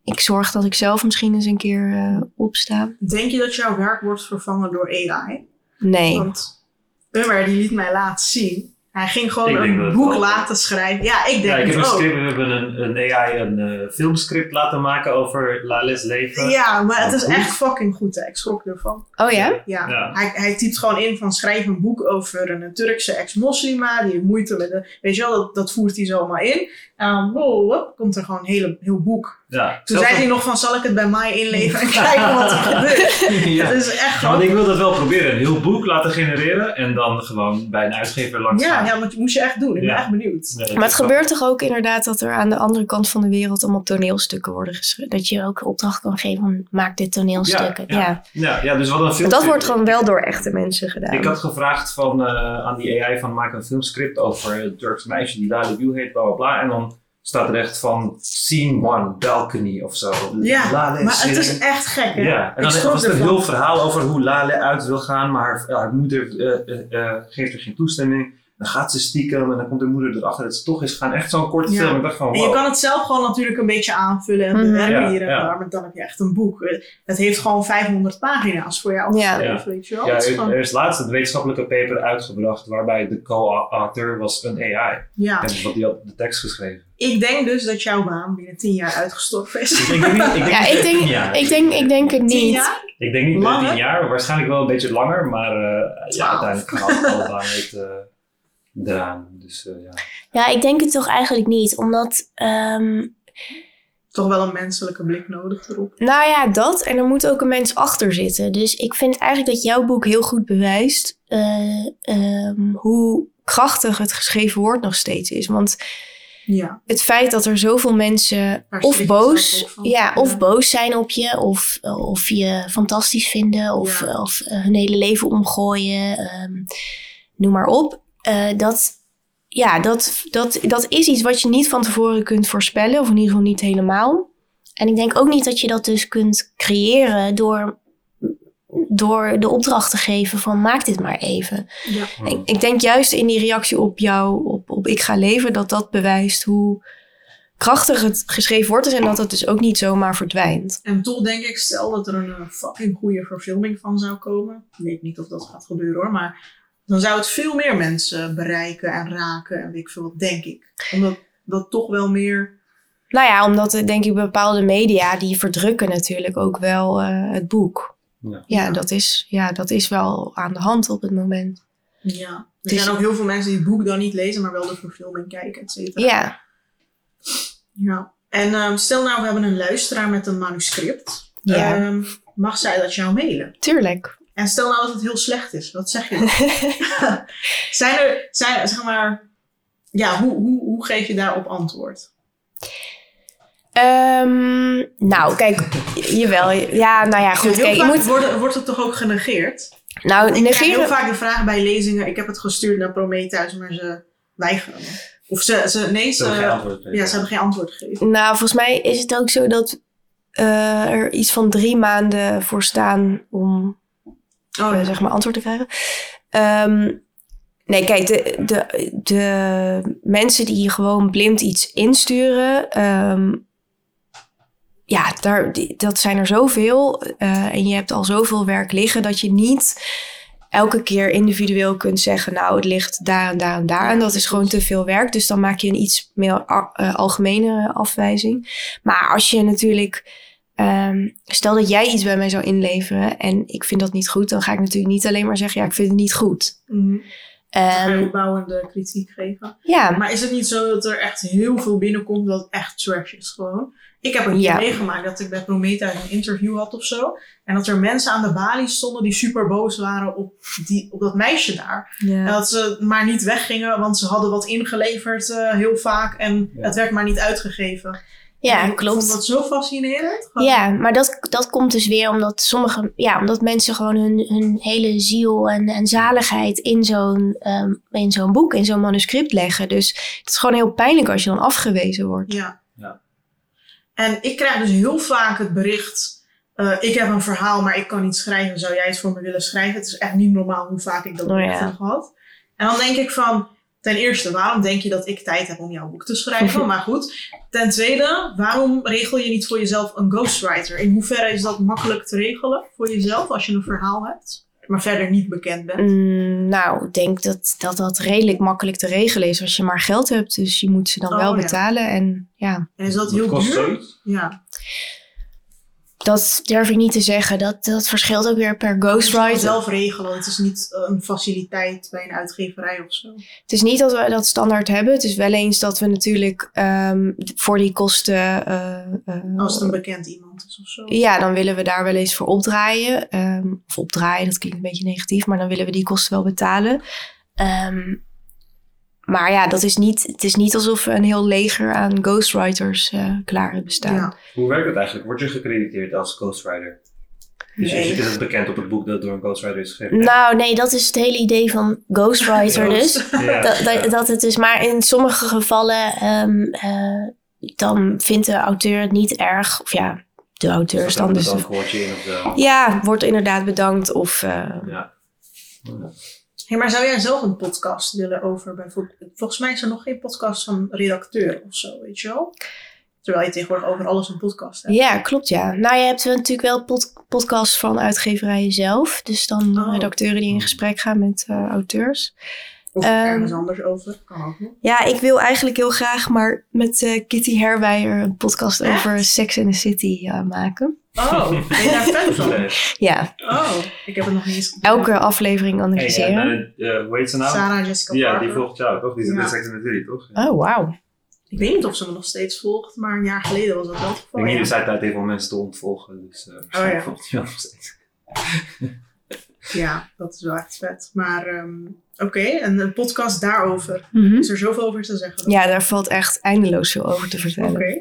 D: Ik zorg dat ik zelf misschien eens een keer eh, opsta.
B: Denk je dat jouw werk wordt vervangen door AI?
D: Nee.
B: Want Ummer die liet mij laten zien. Hij ging gewoon een boek
C: wel-
B: laten schrijven. Ja, ik denk
C: Ja, ik heb
B: het
C: een
B: ook.
C: script, we hebben een, een AI een eh, filmscript laten maken over Lales leven.
B: Ja, maar het is
C: boek?
B: echt fucking goed. Hè. Ik schrok ervan.
D: Oh ja?
B: Ja,
C: Ja.
B: Hij, hij typt gewoon in van schrijf een boek over een, Turkse ex-moslima. Die heeft moeite met de... Weet je wel, dat, dat voert hij zo allemaal in. En dan wow, hop, komt er gewoon een hele, heel boek.
C: Ja.
B: Toen zei hij nog van zal ik het bij mij inleveren en kijken wat er gebeurt.
C: ja.
B: Het is echt
C: Ja, want ik wil dat wel proberen. Een heel boek laten genereren en dan gewoon bij een uitgever langs
B: Ja,
C: gaan.
B: ja, maar dat moest je echt doen. Ik ben echt benieuwd.
C: Nee, dat
D: Maar het
C: wel-
D: gebeurt toch ook inderdaad dat er aan de andere kant van de wereld allemaal toneelstukken worden geschreven.
G: dat je ook opdracht kan geven van maak dit toneelstukken.
C: Ja,
G: Ja,
C: ja. Ja, ja, dus hadden een film.
D: Dat wordt gewoon wel door echte mensen gedaan.
C: Ik had gevraagd van, eh, aan die AI van maak een filmscript over een Turks meisje die Lale Wiel heet, bla bla bla. En dan staat er echt van scene one, balcony of zo.
B: Ja,
C: Lale
B: Maar het is echt gek, hè?
C: Ja, en dan was het een heel verhaal over hoe Lale uit wil gaan, maar haar, haar moeder eh, eh, eh, geeft er geen toestemming. Dan gaat ze stiekem en dan komt de moeder erachter dat ze toch is gaan. Echt zo'n korte
B: Ja.
C: film. Ik dacht van,
B: En je kan het zelf gewoon natuurlijk een beetje aanvullen en
D: Mhm.
B: bewerken
C: Ja,
B: hier en
C: ja.
B: daar. Maar dan heb je echt een boek. Eh, Het heeft gewoon 500 pagina's voor jou
D: Ja.
C: Ja.
B: weet je wel.
C: Ja, er, er is laatst een wetenschappelijke paper uitgebracht waarbij de co-author was een AI.
B: ja.
C: En wat die had de tekst geschreven.
B: Ik denk dus dat jouw baan binnen 10 jaar uitgestorven is.
C: Ik denk niet, ik denk
D: Ja,
C: niet
D: ik denk,
C: tien jaar.
D: ik denk, ik denk het
B: 10
D: niet.
B: jaar?
C: Ik denk niet binnen tien jaar, waarschijnlijk wel een beetje langer, maar eh, ja, uiteindelijk baan het eh eraan. Dus eh, ja.
G: ja, ik denk het toch eigenlijk niet. Omdat ehm,
B: Toch wel een menselijke blik nodig erop.
D: Nou ja, dat. En er moet ook een mens achter zitten.
G: Dus ik vind eigenlijk dat jouw boek heel goed bewijst eh, ehm, hoe
D: Krachtig het geschreven woord nog steeds is. Want
B: Ja.
D: het feit dat er zoveel mensen of boos.
G: Ja, of
B: Ja.
G: boos zijn op je, of, of je fantastisch vinden, of,
B: Ja.
G: of eh, hun hele leven omgooien, ehm, noem maar op. Eh, dat, ja, dat, dat, dat is iets wat je niet van tevoren kunt voorspellen, of in ieder geval niet helemaal. En ik denk ook niet dat je dat dus kunt creëren door, door de opdracht te geven van maak dit maar even.
B: Ja.
D: ik, ik denk juist in die reactie op jou, op, op Ik ga leven, dat dat bewijst hoe krachtig het geschreven woord is. En dat het dus ook niet zomaar verdwijnt.
B: En toch denk ik, stel dat er een fucking goede verfilming van zou komen. Ik weet niet of dat gaat gebeuren hoor, maar dan zou het veel meer mensen bereiken en raken en weet ik veel wat, denk ik. Omdat dat toch wel meer...
D: Nou ja, omdat denk ik bepaalde media die verdrukken natuurlijk ook wel eh, het boek.
C: Ja.
D: Ja. Dat is, ja, dat is wel aan de hand op het moment.
B: Ja. Er
D: Het is-
B: zijn ook heel veel mensen die het boek dan niet lezen, maar wel de verfilming kijken, et cetera.
D: Ja,
B: Ja. En ehm, stel nou, we hebben een luisteraar met een manuscript.
D: Ja.
B: Ehm, mag zij dat jou mailen?
D: tuurlijk.
B: En stel nou dat het heel slecht is, wat zeg je dan? zijn er, zijn, zeg maar, ja, hoe, hoe, hoe geef je daarop antwoord?
D: Ehm, nou, kijk, jawel. Ja, nou ja, goed.
B: heel
D: Kijk, moet.
B: wordt, wordt het toch ook genegeerd?
D: Nou,
B: Ik krijg heel
D: negeren.
B: vaak de vraag bij lezingen, ik heb het gestuurd naar Prometheus, maar ze weigeren. Of ze, ze nee,
C: Ze hebben geen
B: ze,
C: antwoord gegeven.
B: ja, ze hebben geen antwoord gegeven.
D: Nou, volgens mij is het ook zo dat eh, er iets van drie maanden voor staan om
B: Oh,
D: zeg maar antwoord te krijgen. Ehm, nee, kijk, de, de, de mensen die gewoon blind iets insturen, ehm, ja, daar, dat zijn er zoveel. eh, en je hebt al zoveel werk liggen dat je niet elke keer individueel kunt zeggen, nou, het ligt daar en daar en daar. En dat is gewoon te veel werk. Dus dan maak je een iets meer eh, algemene afwijzing. Maar als je natuurlijk Ehm, stel dat jij iets bij mij zou inleveren en ik vind dat niet goed, dan ga ik natuurlijk niet alleen maar zeggen, ja, ik vind het niet goed.
B: Ga je opbouwende kritiek geven.
D: Ja,
B: Maar is het niet zo dat er echt heel veel binnenkomt dat echt trash is gewoon? Ik heb een keer
D: Ja.
B: meegemaakt dat ik bij Prometheus een interview had of zo. En dat er mensen aan de balie stonden die super boos waren op, die, op dat meisje daar. En dat ze maar niet weggingen, want ze hadden wat ingeleverd eh, heel vaak. En
C: Ja.
B: het werd maar niet uitgegeven.
D: Ja,
B: ik
D: klopt.
B: vond dat zo fascinerend. Gewoon-
D: Ja, maar dat, dat komt dus weer omdat sommige, ja, omdat mensen gewoon hun, hun hele ziel en, en zaligheid in zo'n ehm, in zo'n boek, in zo'n manuscript leggen. Dus het is gewoon heel pijnlijk als je dan afgewezen wordt.
B: Ja.
C: Ja.
B: En ik krijg dus heel vaak het bericht: eh, ik heb een verhaal, maar ik kan niet schrijven. Zou jij het voor me willen schrijven? Het is echt niet normaal hoe vaak ik dat
D: Oh, ja.
B: heb gehad. En dan denk ik van. Ten eerste, waarom denk je dat ik tijd heb om jouw boek te schrijven? maar goed. Ten tweede, waarom regel je niet voor jezelf een ghostwriter? In hoeverre is dat makkelijk te regelen voor jezelf als je een verhaal hebt, maar verder niet bekend bent?
D: Mm, nou, ik denk dat, dat dat redelijk makkelijk te regelen is als je maar geld hebt. Dus je moet ze dan
B: Oh,
D: wel
B: ja.
D: betalen. En ja,
B: En is dat heel duur? Ja.
D: Dat durf ik niet te zeggen. Dat, dat verschilt ook weer per ghostwriter.
B: het zelf regelen. Het is niet eh, een faciliteit bij een uitgeverij of zo.
D: Het is niet dat we dat standaard hebben. Het is wel eens dat we natuurlijk ehm, voor die kosten. eh, eh,
B: Als het een bekend iemand is of zo.
D: ja, dan willen we daar wel eens voor opdraaien. Ehm, of opdraaien, dat klinkt een beetje negatief, maar dan willen we die kosten wel betalen. Ehm, maar ja, dat is niet, het is niet alsof we een heel leger aan ghostwriters eh, klaar hebben staan.
B: Ja.
C: Hoe werkt het eigenlijk? Word je gecrediteerd als ghostwriter? Dus
B: Nee.
C: is het bekend op het boek dat door een ghostwriter is geschreven?
D: Nou, nee, dat is het hele idee van ghostwriter dus.
C: Ja.
D: Dat, dat, dat het is, maar in sommige gevallen ehm, eh, dan vindt de auteur het niet erg. Of ja, de auteur is dan dus.
C: Dan hoort je in of zo.
D: Ja, wordt inderdaad bedankt. Of eh,
C: Ja.
B: Hey, maar zou jij zelf een podcast willen over bijvoorbeeld... Volgens mij is er nog geen podcast van redacteur of zo, weet je wel? Terwijl je tegenwoordig over alles een podcast hebt.
D: ja, klopt ja. Nou, je hebt natuurlijk wel pod podcasts van uitgeverijen zelf. Dus dan
B: Oh.
D: redacteuren die in gesprek gaan met eh, auteurs.
B: Of
D: Ehm,
B: ergens anders over. Kan ook nog.
D: Ja, ik wil eigenlijk heel graag maar met eh, Kitty Herwijer een podcast
B: Echt?
D: over Sex in the City eh, maken.
B: Oh, ben je daar fan van?
D: Ja,
B: Oh, ik heb het nog niet eens gedaan.
D: elke aflevering
C: Hey,
D: analyseren.
C: en, eh, hoe heet ze nou?
B: Sarah Jessica
C: ja,
B: Parker.
C: die volgt jou toch? Die zit
B: Ja.
C: in Sex and the City toch?
D: Oh, wauw.
B: Ik weet niet of ze me nog steeds volgt, maar een jaar geleden was dat wel het
C: Ik
B: geval.
C: denk niet
B: ja.
C: dat zij tijd heeft om mensen te ontvolgen. Dus uh, waarschijnlijk
B: ja.
C: volgt hij wel nog steeds.
B: Ja, dat is wel echt vet. Maar ehm, oké, en een podcast daarover.
D: Mhm.
B: Is er zoveel over te zeggen?
D: Ja, daar valt echt eindeloos veel over te vertellen.
B: Oké.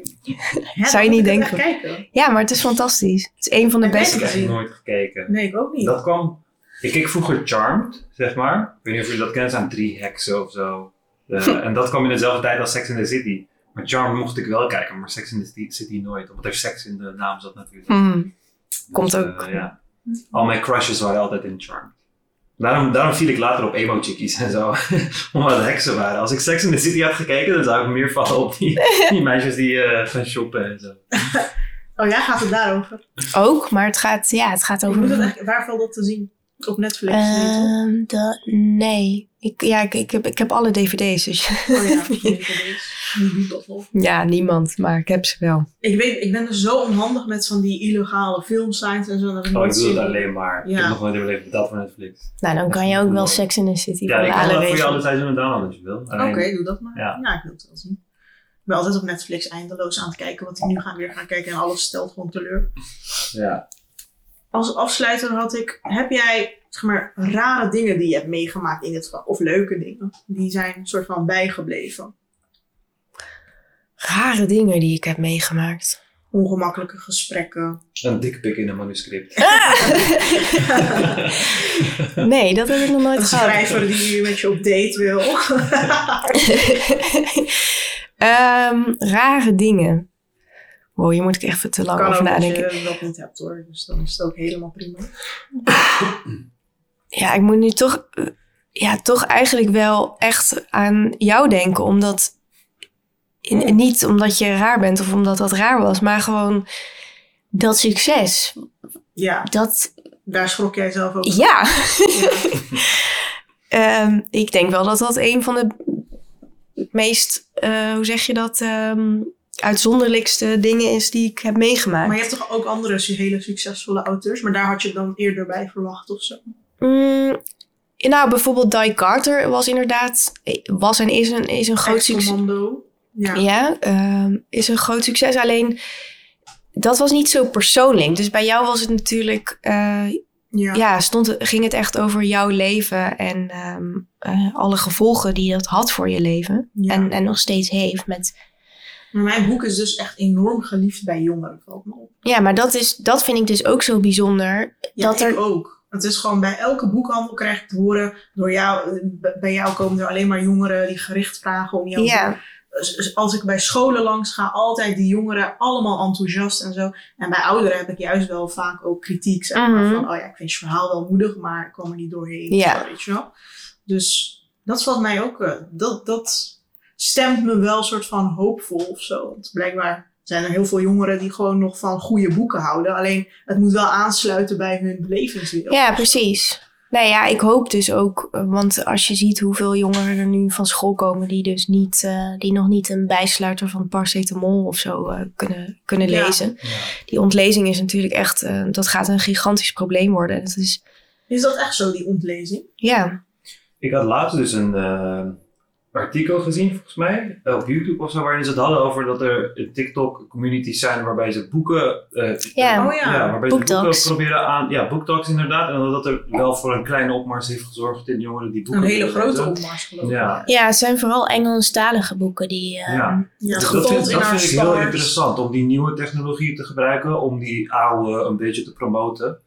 D: Zou je niet denken.
B: kijken.
D: Ja, maar het is fantastisch. Het is een van de
B: denk
D: beste.
C: Ik heb nooit gekeken.
B: Nee, ik ook niet.
C: Dat kwam... Ik keek vroeger Charmed, zeg maar. Ik weet niet of jullie dat kennen, zijn drie heksen of zo. Eh, en dat kwam in dezelfde tijd als Sex in the City. Maar Charmed mocht ik wel kijken, maar Sex in the City nooit. Omdat er seks in de naam zat natuurlijk.
D: Mhm.
C: Dus,
D: Komt
C: eh,
D: ook.
C: ja. Al mijn crushes waren altijd in Charmed. Daarom, daarom viel ik later op emo-chickies en zo. Omdat het heksen waren. Als ik Sex in the City had gekeken, dan zou ik meer vallen op die, die meisjes die eh, gaan shoppen en zo.
B: Oh ja, gaat het daarover?
D: Ook, maar het gaat, ja, het gaat
B: Ik
D: over...
B: moet het echt, waar valt dat te zien? Op Netflix?
D: Ehm, de, nee. Ik, ja, ik, ik, heb, ik heb alle dvd's. Dus
B: Oh ja, DVD's. Dat
D: ja, niemand. Maar ik heb ze wel.
B: Ik weet, ik ben dus zo onhandig met van die illegale filmsites en zo. Dat ik
C: Oh, ik doe het alleen maar. Ik
B: Ja.
C: heb nog nooit in mijn leven betaald voor Netflix.
D: Nou, dan kan je ook wel Sex in the City
C: Ja, ik kan wel voor je alle seizoenen downloaden als je wil.
B: Oké, doe dat maar.
C: Ja.
B: Ja. ik wil het wel zien. Ik ben altijd op Netflix eindeloos aan het kijken wat ik nu ga weer gaan kijken en alles stelt gewoon teleur.
C: Ja.
B: Als afsluiter had ik, heb jij zeg maar rare dingen die je hebt meegemaakt in geval, of leuke dingen, die zijn een soort van bijgebleven?
D: Rare dingen die ik heb meegemaakt.
B: Ongemakkelijke gesprekken.
C: Een dikpik in een manuscript.
D: Nee, dat heb ik nog nooit
B: Een
D: gehad.
B: schrijver die met je op date wil.
D: Ehm, rare dingen. Wow, hier moet ik even te lang
B: kan
D: over
B: ook als
D: nadenken.
B: je dat niet hebt hoor, dus dan is het ook helemaal prima.
D: Ja, ik moet nu toch, ja, toch eigenlijk wel echt aan jou denken. Omdat, in- niet omdat je raar bent of omdat dat raar was, maar gewoon dat succes.
B: Ja,
D: Dat,
B: daar schrok jij zelf ook
D: ja.
B: Ja.
D: Ehm, ik denk wel dat dat een van de meest, eh, hoe zeg je dat, ehm, uitzonderlijkste dingen is die ik heb meegemaakt.
B: Maar je hebt toch ook andere hele succesvolle auteurs, maar daar had je dan eerder bij verwacht of zo?
D: Mm, nou, bijvoorbeeld Die Carter was inderdaad, was en is een, is een groot succes.
B: Ex-commando. Ja.
D: Ja, ehm, is een groot succes. Alleen, dat was niet zo persoonlijk. Dus bij jou was het natuurlijk, eh,
B: Ja.
D: ja, stond, ging het echt over jouw leven en ehm, eh, alle gevolgen die dat had voor je leven.
B: Ja.
D: En, en nog steeds heeft met
B: Maar mijn boek is dus echt enorm geliefd bij jongeren, valt me op.
G: Ja, maar dat, is, dat vind ik dus ook zo bijzonder.
B: Ja,
G: dat
B: ik
G: er,
B: ook. Het is gewoon bij elke boekhandel krijg ik te horen, door jou, eh, bij jou komen er alleen maar jongeren die gericht vragen om jou
G: ja,
B: Dus- dus als ik bij scholen langs ga, altijd die jongeren allemaal enthousiast en zo. En bij ouderen heb ik juist wel vaak ook kritiek. Zeg maar,
G: Mhm.
B: van, oh ja, ik vind je verhaal wel moedig, maar ik kom er niet doorheen.
G: Ja.
B: Zo, Weet je wel? Dus dat valt mij ook, eh, dat, dat stemt me wel een soort van hoopvol of zo. Want blijkbaar zijn er heel veel jongeren die gewoon nog van goede boeken houden. Alleen het moet wel aansluiten bij hun belevingswereld.
G: ja, precies. Nou ja, ik hoop dus ook, want als je ziet hoeveel jongeren er nu van school komen die dus niet, eh, die nog niet een bijsluiter van paracetamol of zo eh, kunnen, kunnen
B: Ja.
G: lezen.
C: Ja.
G: Die ontlezing is natuurlijk echt, eh, dat gaat een gigantisch probleem worden. En Het is,
B: Is dat echt zo, die ontlezing?
G: ja,
C: Ik had laatst dus een artikel gezien, volgens mij, eh, op YouTube of zo, waarin ze het hadden over dat er TikTok-communities zijn waarbij ze boeken, eh,
G: Ja.
B: Oh ja.
C: waarbij ze
G: Booktalks.
C: boeken proberen aan, ja, booktalks inderdaad, en dat er wel voor een kleine opmars heeft gezorgd in jongeren die boeken
B: Een hele grote
C: lezen.
B: opmars geloof ik.
C: Ja.
G: ja, het zijn vooral Engelstalige boeken die, eh,
C: Ja.
B: Ja,
C: Dat,
B: getold
C: vind,
B: in
C: dat vind ik heel interessant om die nieuwe technologie te gebruiken om die oude een beetje te promoten.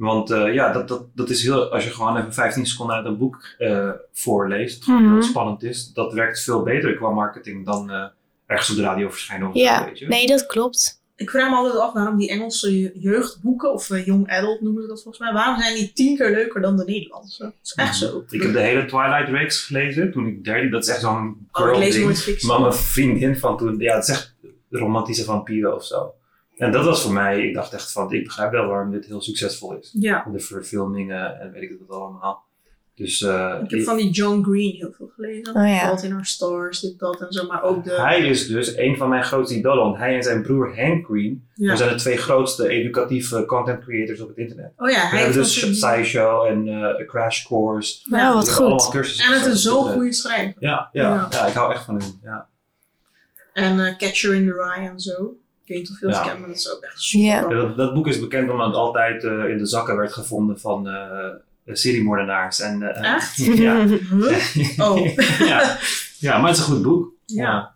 C: Want eh, ja, dat, dat, dat is heel, als je gewoon even 15 seconden uit een boek eh, voorleest, wat
G: Mhm.
C: heel spannend is, dat werkt veel beter qua marketing dan eh, ergens op de radio verschijnen of
G: Ja,
C: zo, weet je.
G: nee, dat klopt.
B: Ik vraag me altijd af waarom die Engelse je- jeugdboeken, of young adult noemen ze dat volgens mij, waarom zijn die tien keer leuker dan de Nederlandse? Dat is echt zo.
C: Ik heb de hele Twilight reeks gelezen toen ik derde, dat is echt zo'n
B: Oh, ik
C: girl
B: lees
C: ding.
B: nooit fictie.
C: Maar mijn vriendin van toen, ja, het is echt romantische vampieren of zo. En dat was voor mij, ik dacht echt van, ik begrijp wel waarom dit heel succesvol is.
B: Ja.
C: de verfilmingen en weet ik het allemaal. Dus eh,
B: Ik heb van die John Green heel veel gelezen.
G: Oh ja.
B: Fault in Our Stars, dit, dat en zo. Maar ook de...
C: hij is dus een van mijn grootste idolen. Want hij en zijn broer Hank Green
B: ja.
C: zijn de twee grootste educatieve content creators op het internet.
B: Oh ja,
C: We
B: hij
C: hebben
B: heeft
C: dus
B: een-
C: SciShow en eh Crash Course.
G: Nou,
B: Ja.
G: wat goed.
B: En het is zo'n
C: internet.
B: goede schrijver.
C: Ja, ja,
B: Ja.
C: ja. ik hou echt van hem. Ja.
B: En eh, Catcher in the Rye en zo. Ik weet niet dat
C: Ja.
B: kent, maar dat is ook echt super.
G: Ja.
C: Ja, Dat, dat boek is bekend omdat het altijd eh, in de zakken werd gevonden van eh seriemoordenaars. En, eh,
B: Echt?
C: ja.
B: Oh.
C: ja. ja, maar het is een goed boek.
B: Ja.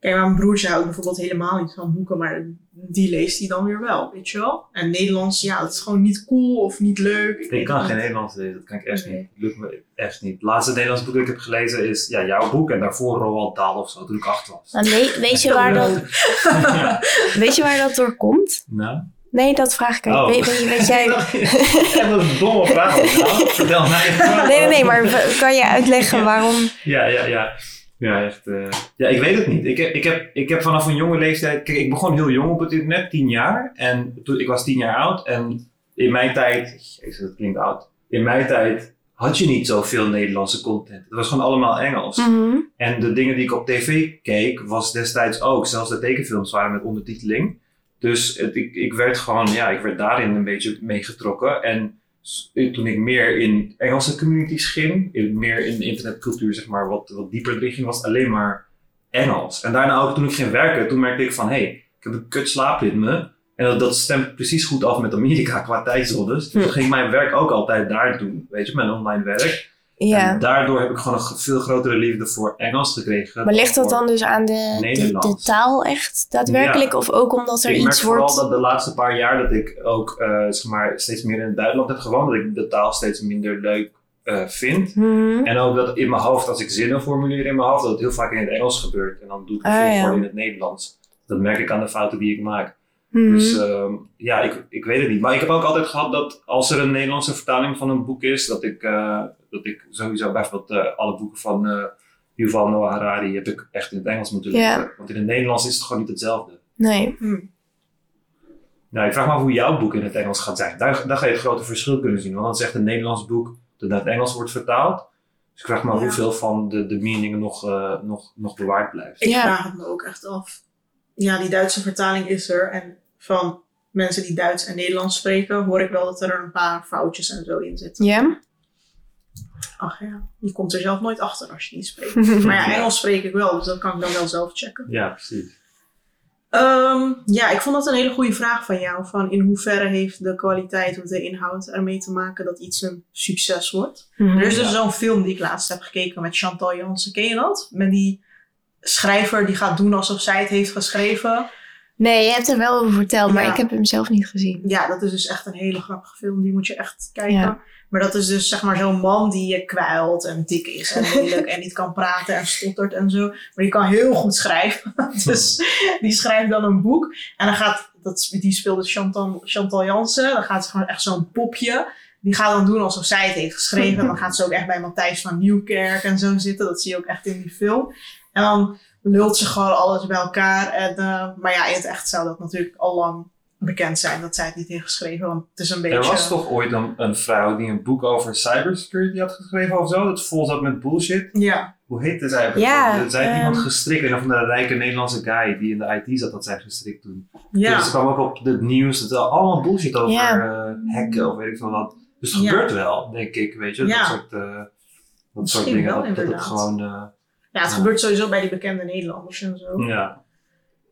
B: Kijk, mijn broertje houdt bijvoorbeeld helemaal niet van boeken, maar die leest hij dan weer wel, weet je wel? En Nederlands, ja, dat is gewoon niet cool of niet leuk.
C: Ik kan geen. Nederlands lezen, dat kan ik echt
B: Nee.
C: niet. Dat lukt me echt niet. Het laatste Nederlands boek dat ik heb gelezen is ja, jouw boek en daarvoor Roald Dahl of zo, toen ik acht was.
G: Weet, weet, je waar dat,
C: ja.
G: weet je waar dat door komt?
C: Nou?
G: Nee, dat vraag ik
C: Oh.
G: Weet, weet, weet jij...
C: Ja, dat is een domme vraag. Nou, vertel mij.
G: Nee, nee, nee, maar kan je uitleggen waarom...
C: Ja, ja, ja. Ja, echt. eh, Ja, ik weet het niet. Ik heb, ik, heb, ik heb vanaf een jonge leeftijd. Kijk, ik begon heel jong op het internet, tien jaar. En toen, ik was tien jaar oud. En in mijn tijd. Jezus, dat klinkt oud. In mijn tijd had je niet zoveel Nederlandse content. Het was gewoon allemaal Engels.
G: Mhm.
C: En de dingen die ik op tv keek, was destijds ook. Zelfs de tekenfilms waren met ondertiteling. Dus het, ik, ik werd gewoon, ja, ik werd daarin een beetje meegetrokken. En toen ik meer in Engelse communities ging, in, meer in internetcultuur, zeg maar, wat, wat dieper erin ging, was alleen maar Engels. En daarna ook toen ik ging werken, toen merkte ik van, hé, hey, ik heb een kut slaapritme. En dat, dat stemt precies goed af met Amerika qua tijdzones. Dus toen ging mijn werk ook altijd daar doen, weet je, mijn online werk.
G: Ja.
C: En daardoor heb ik gewoon een veel grotere liefde voor Engels gekregen.
G: Maar ligt dat dan dus aan de, de, taal echt daadwerkelijk? Of ook omdat er
C: ik merk
G: iets
C: vooral
G: wordt...
C: dat de laatste paar jaar dat ik ook eh, zeg maar, steeds meer in het buitenland heb gewoond, dat ik de taal steeds minder leuk eh, vind.
G: Mhm.
C: En ook dat in mijn hoofd, als ik zinnen formuleer in mijn hoofd, dat het heel vaak in het Engels gebeurt. En dan doe ik het
G: Ah, ja.
C: in het Nederlands. Dat merk ik aan de fouten die ik maak.
G: Mhm.
C: Dus ehm, ja, ik, ik weet het niet. Maar ik heb ook altijd gehad dat als er een Nederlandse vertaling van een boek is, dat ik, eh, dat ik sowieso bijvoorbeeld eh, alle boeken van eh Yuval Noah Harari heb ik echt in het Engels moeten
G: Ja.
C: lezen. Want in het Nederlands is het gewoon niet hetzelfde.
G: Nee.
C: Nou, ik vraag me af hoe jouw boek in het Engels gaat zijn. Daar, daar ga je het grote verschil kunnen zien. Want dan is echt een Nederlands boek dat naar het Engels wordt vertaald. Dus ik vraag me af
B: Ja.
C: hoeveel van de, de meaning nog, eh, nog, nog bewaard blijft.
B: Ik
G: Ja.
B: vraag het me ook echt af. Ja, die Duitse vertaling is er. En van mensen die Duits en Nederlands spreken, hoor ik wel dat er een paar foutjes en zo in zitten.
G: Ja?
B: Ach ja, je komt er zelf nooit achter als je niet spreekt. Maar ja, Engels spreek ik wel, dus dat kan ik dan wel zelf checken.
C: Ja, precies.
B: Ehm, ja, ik vond dat een hele goede vraag van jou. Van in hoeverre heeft de kwaliteit of de inhoud ermee te maken dat iets een succes wordt?
G: Mhm.
B: Er is dus
C: Ja.
B: zo'n film die ik laatst heb gekeken met Chantal Jansen. Ken je dat? Met die schrijver die gaat doen alsof zij het heeft geschreven.
D: Nee, je hebt er wel over verteld, maar
B: Ja.
D: ik heb hem zelf niet gezien.
B: Ja, dat is dus echt een hele grappige film. Die moet je echt kijken.
D: Ja.
B: Maar dat is dus zeg maar zo'n man die je kwijlt en dik is en lelijk en niet kan praten en stottert en zo. Maar die kan heel goed schrijven. dus die schrijft dan een boek. En dan gaat, dat, die speelde Chantal, Chantal Jansen. Dan gaat ze gewoon echt zo'n popje. Die gaat dan doen alsof zij het heeft geschreven. En dan gaat ze ook echt bij Matthijs van Nieuwkerk en zo zitten. Dat zie je ook echt in die film. En dan lult ze gewoon alles bij elkaar. En, eh, maar ja, in het echt zou dat natuurlijk al lang bekend zijn dat zij het niet heeft geschreven. Want het is een beetje...
C: Er was toch ooit een, een vrouw die een boek over cybersecurity had geschreven of zo? Dat vol zat met bullshit.
B: Ja,
C: Hoe heette zij?
D: Ja,
C: zij heeft iemand
D: ehm,
C: gestrikt. En of een rijke Nederlandse guy die in de IT zat, dat zij gestrikt toen.
B: ja.
C: Dus het kwam ook op het nieuws. Het allemaal bullshit over
D: Ja.
C: eh, hacken of weet ik veel wat. Dus het
B: Ja.
C: gebeurt wel, denk ik. Weet je,
B: Ja.
C: dat soort, eh, dat soort
B: Misschien
C: dingen.
B: wel,
C: dat, dat het
B: inderdaad.
C: gewoon... eh,
B: ja, het
C: Ja.
B: gebeurt sowieso bij die bekende Nederlanders en zo.
C: ja.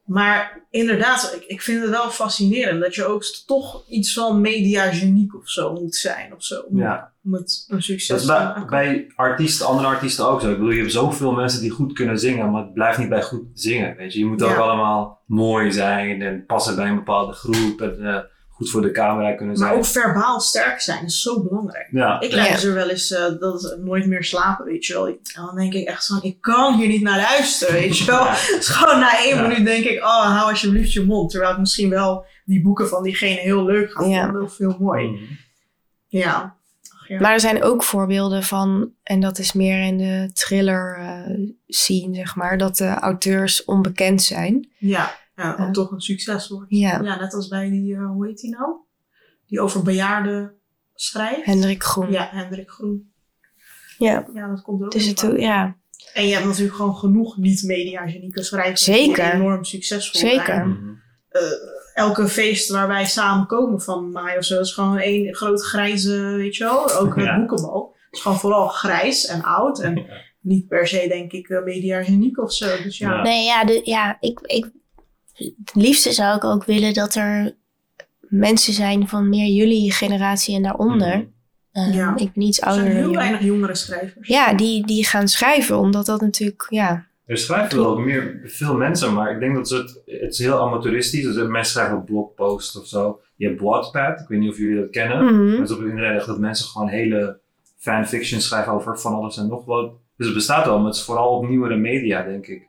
B: Maar inderdaad, ik, ik vind het wel fascinerend dat je ook toch iets van mediageniek of zo moet zijn of zo. Om,
C: ja.
B: om het een succes
C: Dat is
B: te
C: bij,
B: maken.
C: bij artiesten, andere artiesten ook zo. Ik bedoel, je hebt zoveel mensen die goed kunnen zingen, maar het blijft niet bij goed zingen. Weet je, je moet ook
B: Ja.
C: allemaal mooi zijn en passen bij een bepaalde groep en eh, goed voor de camera kunnen zijn.
B: Maar ook verbaal sterk zijn is zo belangrijk.
C: ja,
B: Ik luister wel eens eh, dat het nooit meer slapen, weet je wel. Ik- En dan denk ik echt van, ik kan hier niet naar luisteren, weet je wel.
C: Ja.
B: Gewoon na één
C: Ja.
B: minuut denk ik, oh, hou alsjeblieft je mond. Terwijl ik misschien wel die boeken van diegene heel leuk ga
D: Ja.
B: vinden of heel mooi.
C: Mhm.
B: Ja. Ja.
D: Maar er zijn ook voorbeelden van, en dat is meer in de thriller eh, scene, zeg maar, dat de auteurs onbekend zijn.
B: Ja, ja,
D: Ja.
B: ook toch een succes wordt.
D: Ja,
B: Ja, net als bij die, eh, hoe heet die nou? Die over bejaarden schrijft.
D: Hendrik Groen.
B: Ja, Hendrik Groen.
D: Ja.
B: Ja, dat komt er ook
D: Dus het,
B: aan.
D: ja,
B: En je hebt natuurlijk gewoon genoeg niet-media-genieke schrijvers.
D: Zeker.
B: Die enorm succesvol
D: Zeker.
B: zijn.
C: Mhm.
B: Eh, elke feest waar wij samen komen van mij of zo, is gewoon één grote grijze, weet je wel. Ook het
C: Ja.
B: boekenbal. Het is gewoon vooral grijs en oud. En
C: Ja.
B: niet per se, denk ik, eh, media-geniek of zo. Dus ja.
C: Ja.
D: Nee, ja, de, ja ik, ik, het liefste zou ik ook willen dat er mensen zijn van meer jullie generatie en daaronder.
C: Mhm.
D: Eh,
B: Ja.
D: Ik ben iets
B: Er zijn
D: ouder
B: heel weinig jongere schrijvers.
D: Ja, die, die gaan schrijven, omdat dat natuurlijk, ja.
C: Er schrijven wel meer, veel mensen, maar ik denk dat ze het, het is heel amateuristisch. Dus mensen schrijven op blogposts of zo. Je hebt Wattpad, ik weet niet of jullie dat kennen.
D: Mhm.
C: Dat is op internet echt dat mensen gewoon hele fanfiction schrijven over van alles en nog wat. Dus het bestaat wel, maar het is vooral op nieuwere media, denk ik.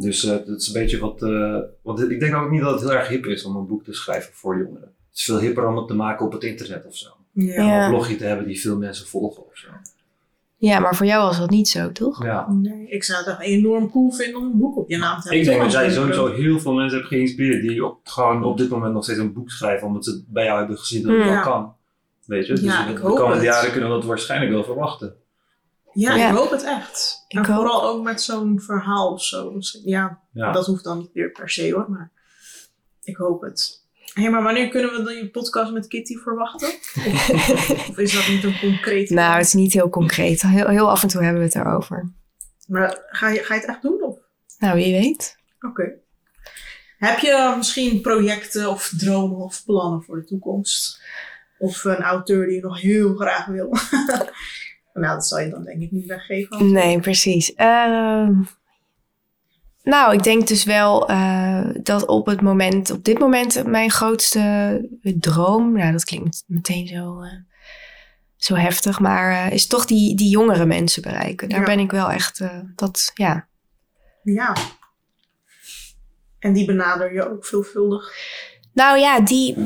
C: Dus eh, het is een beetje wat. eh, want ik denk ook niet dat het heel erg hip is om een boek te schrijven voor jongeren. Het is veel hipper om het te maken op het internet of zo.
B: Ja.
D: Ja.
C: Een blogje te hebben die veel mensen volgen of zo.
D: ja, maar voor jou was dat niet zo, toch?
C: Ja.
B: Nee, ik zou het echt enorm cool vinden om een boek op je naam te hebben.
C: Ik denk dat jij sowieso heel veel mensen hebt geïnspireerd die op, gewoon op dit moment nog steeds een boek schrijven, omdat ze het bij jou hebben gezien dat het wel kan. Weet je, dus
B: Ja,
C: de,
B: ik
C: de
B: hoop
C: komende
B: het.
C: jaren kunnen we dat waarschijnlijk wel verwachten.
B: Ja,
D: Ja.
B: ik hoop het echt.
D: Ik
B: en vooral ook met zo'n verhaal of zo. Dus ja,
C: Ja.
B: dat hoeft dan niet weer per se hoor, maar ik hoop het. Hé, maar wanneer kunnen we dan je podcast met Kitty verwachten? Of, of is dat niet een concreet?
D: Nou, het is niet heel concreet. Heel, heel af en toe hebben we het erover.
B: Maar ga je, ga je het echt doen? Of?
D: Nou, wie weet.
B: Oké. Heb je misschien projecten of dromen of plannen voor de toekomst? Of een auteur die je nog heel graag wil? nou, dat zal je dan denk ik niet weggeven.
D: Nee, precies. Ehm, nou, ik denk dus wel eh, dat op het moment, op dit moment, mijn grootste droom, nou, dat klinkt meteen zo, eh, zo heftig, maar eh, is toch die, die jongere mensen bereiken. Daar
B: Ja.
D: ben ik wel echt, dat, ja.
B: Ja. En die benader je ook veelvuldig.
D: Nou ja, die,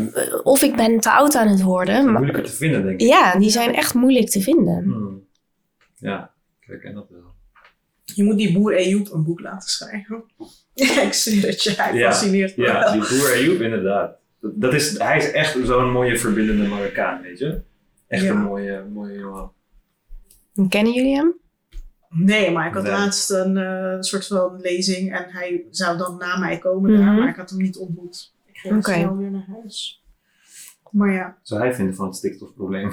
D: of ik ben te oud aan het worden, maar
C: Moeilijker te vinden, denk ik.
D: ja, die zijn echt moeilijk te vinden.
C: Hmm. Ja, ik herken dat wel.
B: Je moet die boer Ejoep een boek laten schrijven. Ja, ik zie dat je hij
C: Ja,
B: fascineert me
C: Ja,
B: wel.
C: die boer Ayoub inderdaad. Dat dat is, hij is echt zo'n mooie verbindende Marokkaan, weet je. Echt
B: Ja.
C: een mooie, mooie jongen.
D: Kennen jullie hem?
B: Nee, maar ik had
C: Nee.
B: laatst een eh, soort van lezing en hij zou dan na mij komen daar,
D: Mhm.
B: maar ik had hem niet ontmoet.
D: Oké.
B: snel weer naar huis. Maar ja.
C: Zou hij vinden van het stikstofprobleem?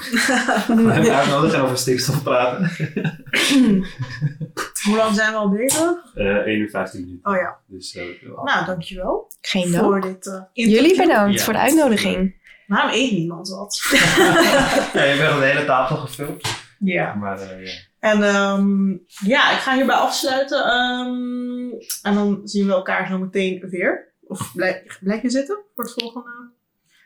C: Hem uitnodigen en over stikstof praten.
B: Hoe lang zijn we al bezig?
C: Eh 1 uur 15 minuten.
B: Oh ja.
C: Dus eh.
B: Nou, dankjewel
D: Geen dank.
B: voor dit eh interview.
D: Jullie bedankt
C: Ja.
D: voor de uitnodiging.
B: Waarom eet niemand wat?
C: ja, je bent al de hele tafel gevuld.
B: Ja.
C: Maar eh, ja.
B: En ehm, ja, ik ga hierbij afsluiten. Ehm, en dan zien we elkaar zo meteen weer. Of blijf, blijf je zitten voor het volgende,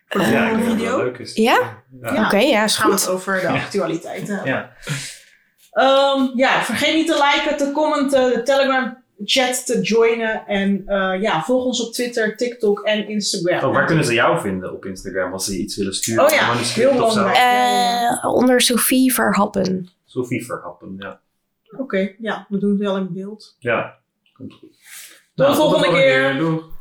B: voor de
C: Ja,
B: volgende video?
C: leuk is.
G: Ja?
C: Ja.
B: Ja.
G: Oké, ja, is
B: gaan we over de actualiteiten hebben.
C: Ja.
B: Ehm, ja, vergeet niet te liken, te commenten, de Telegram chat te joinen. En eh, ja, volg ons op Twitter, TikTok en Instagram.
C: Oh, waar kunnen ze jou vinden op Instagram als ze iets willen sturen?
B: Oh ja, heel belangrijk.
G: Eh, onder Sophie Verhappen.
C: Sophie Verhappen, ja.
B: Oké, ja, we doen het wel in beeld.
C: Ja, komt goed.
B: Tot de volgende keer.
C: Doeg.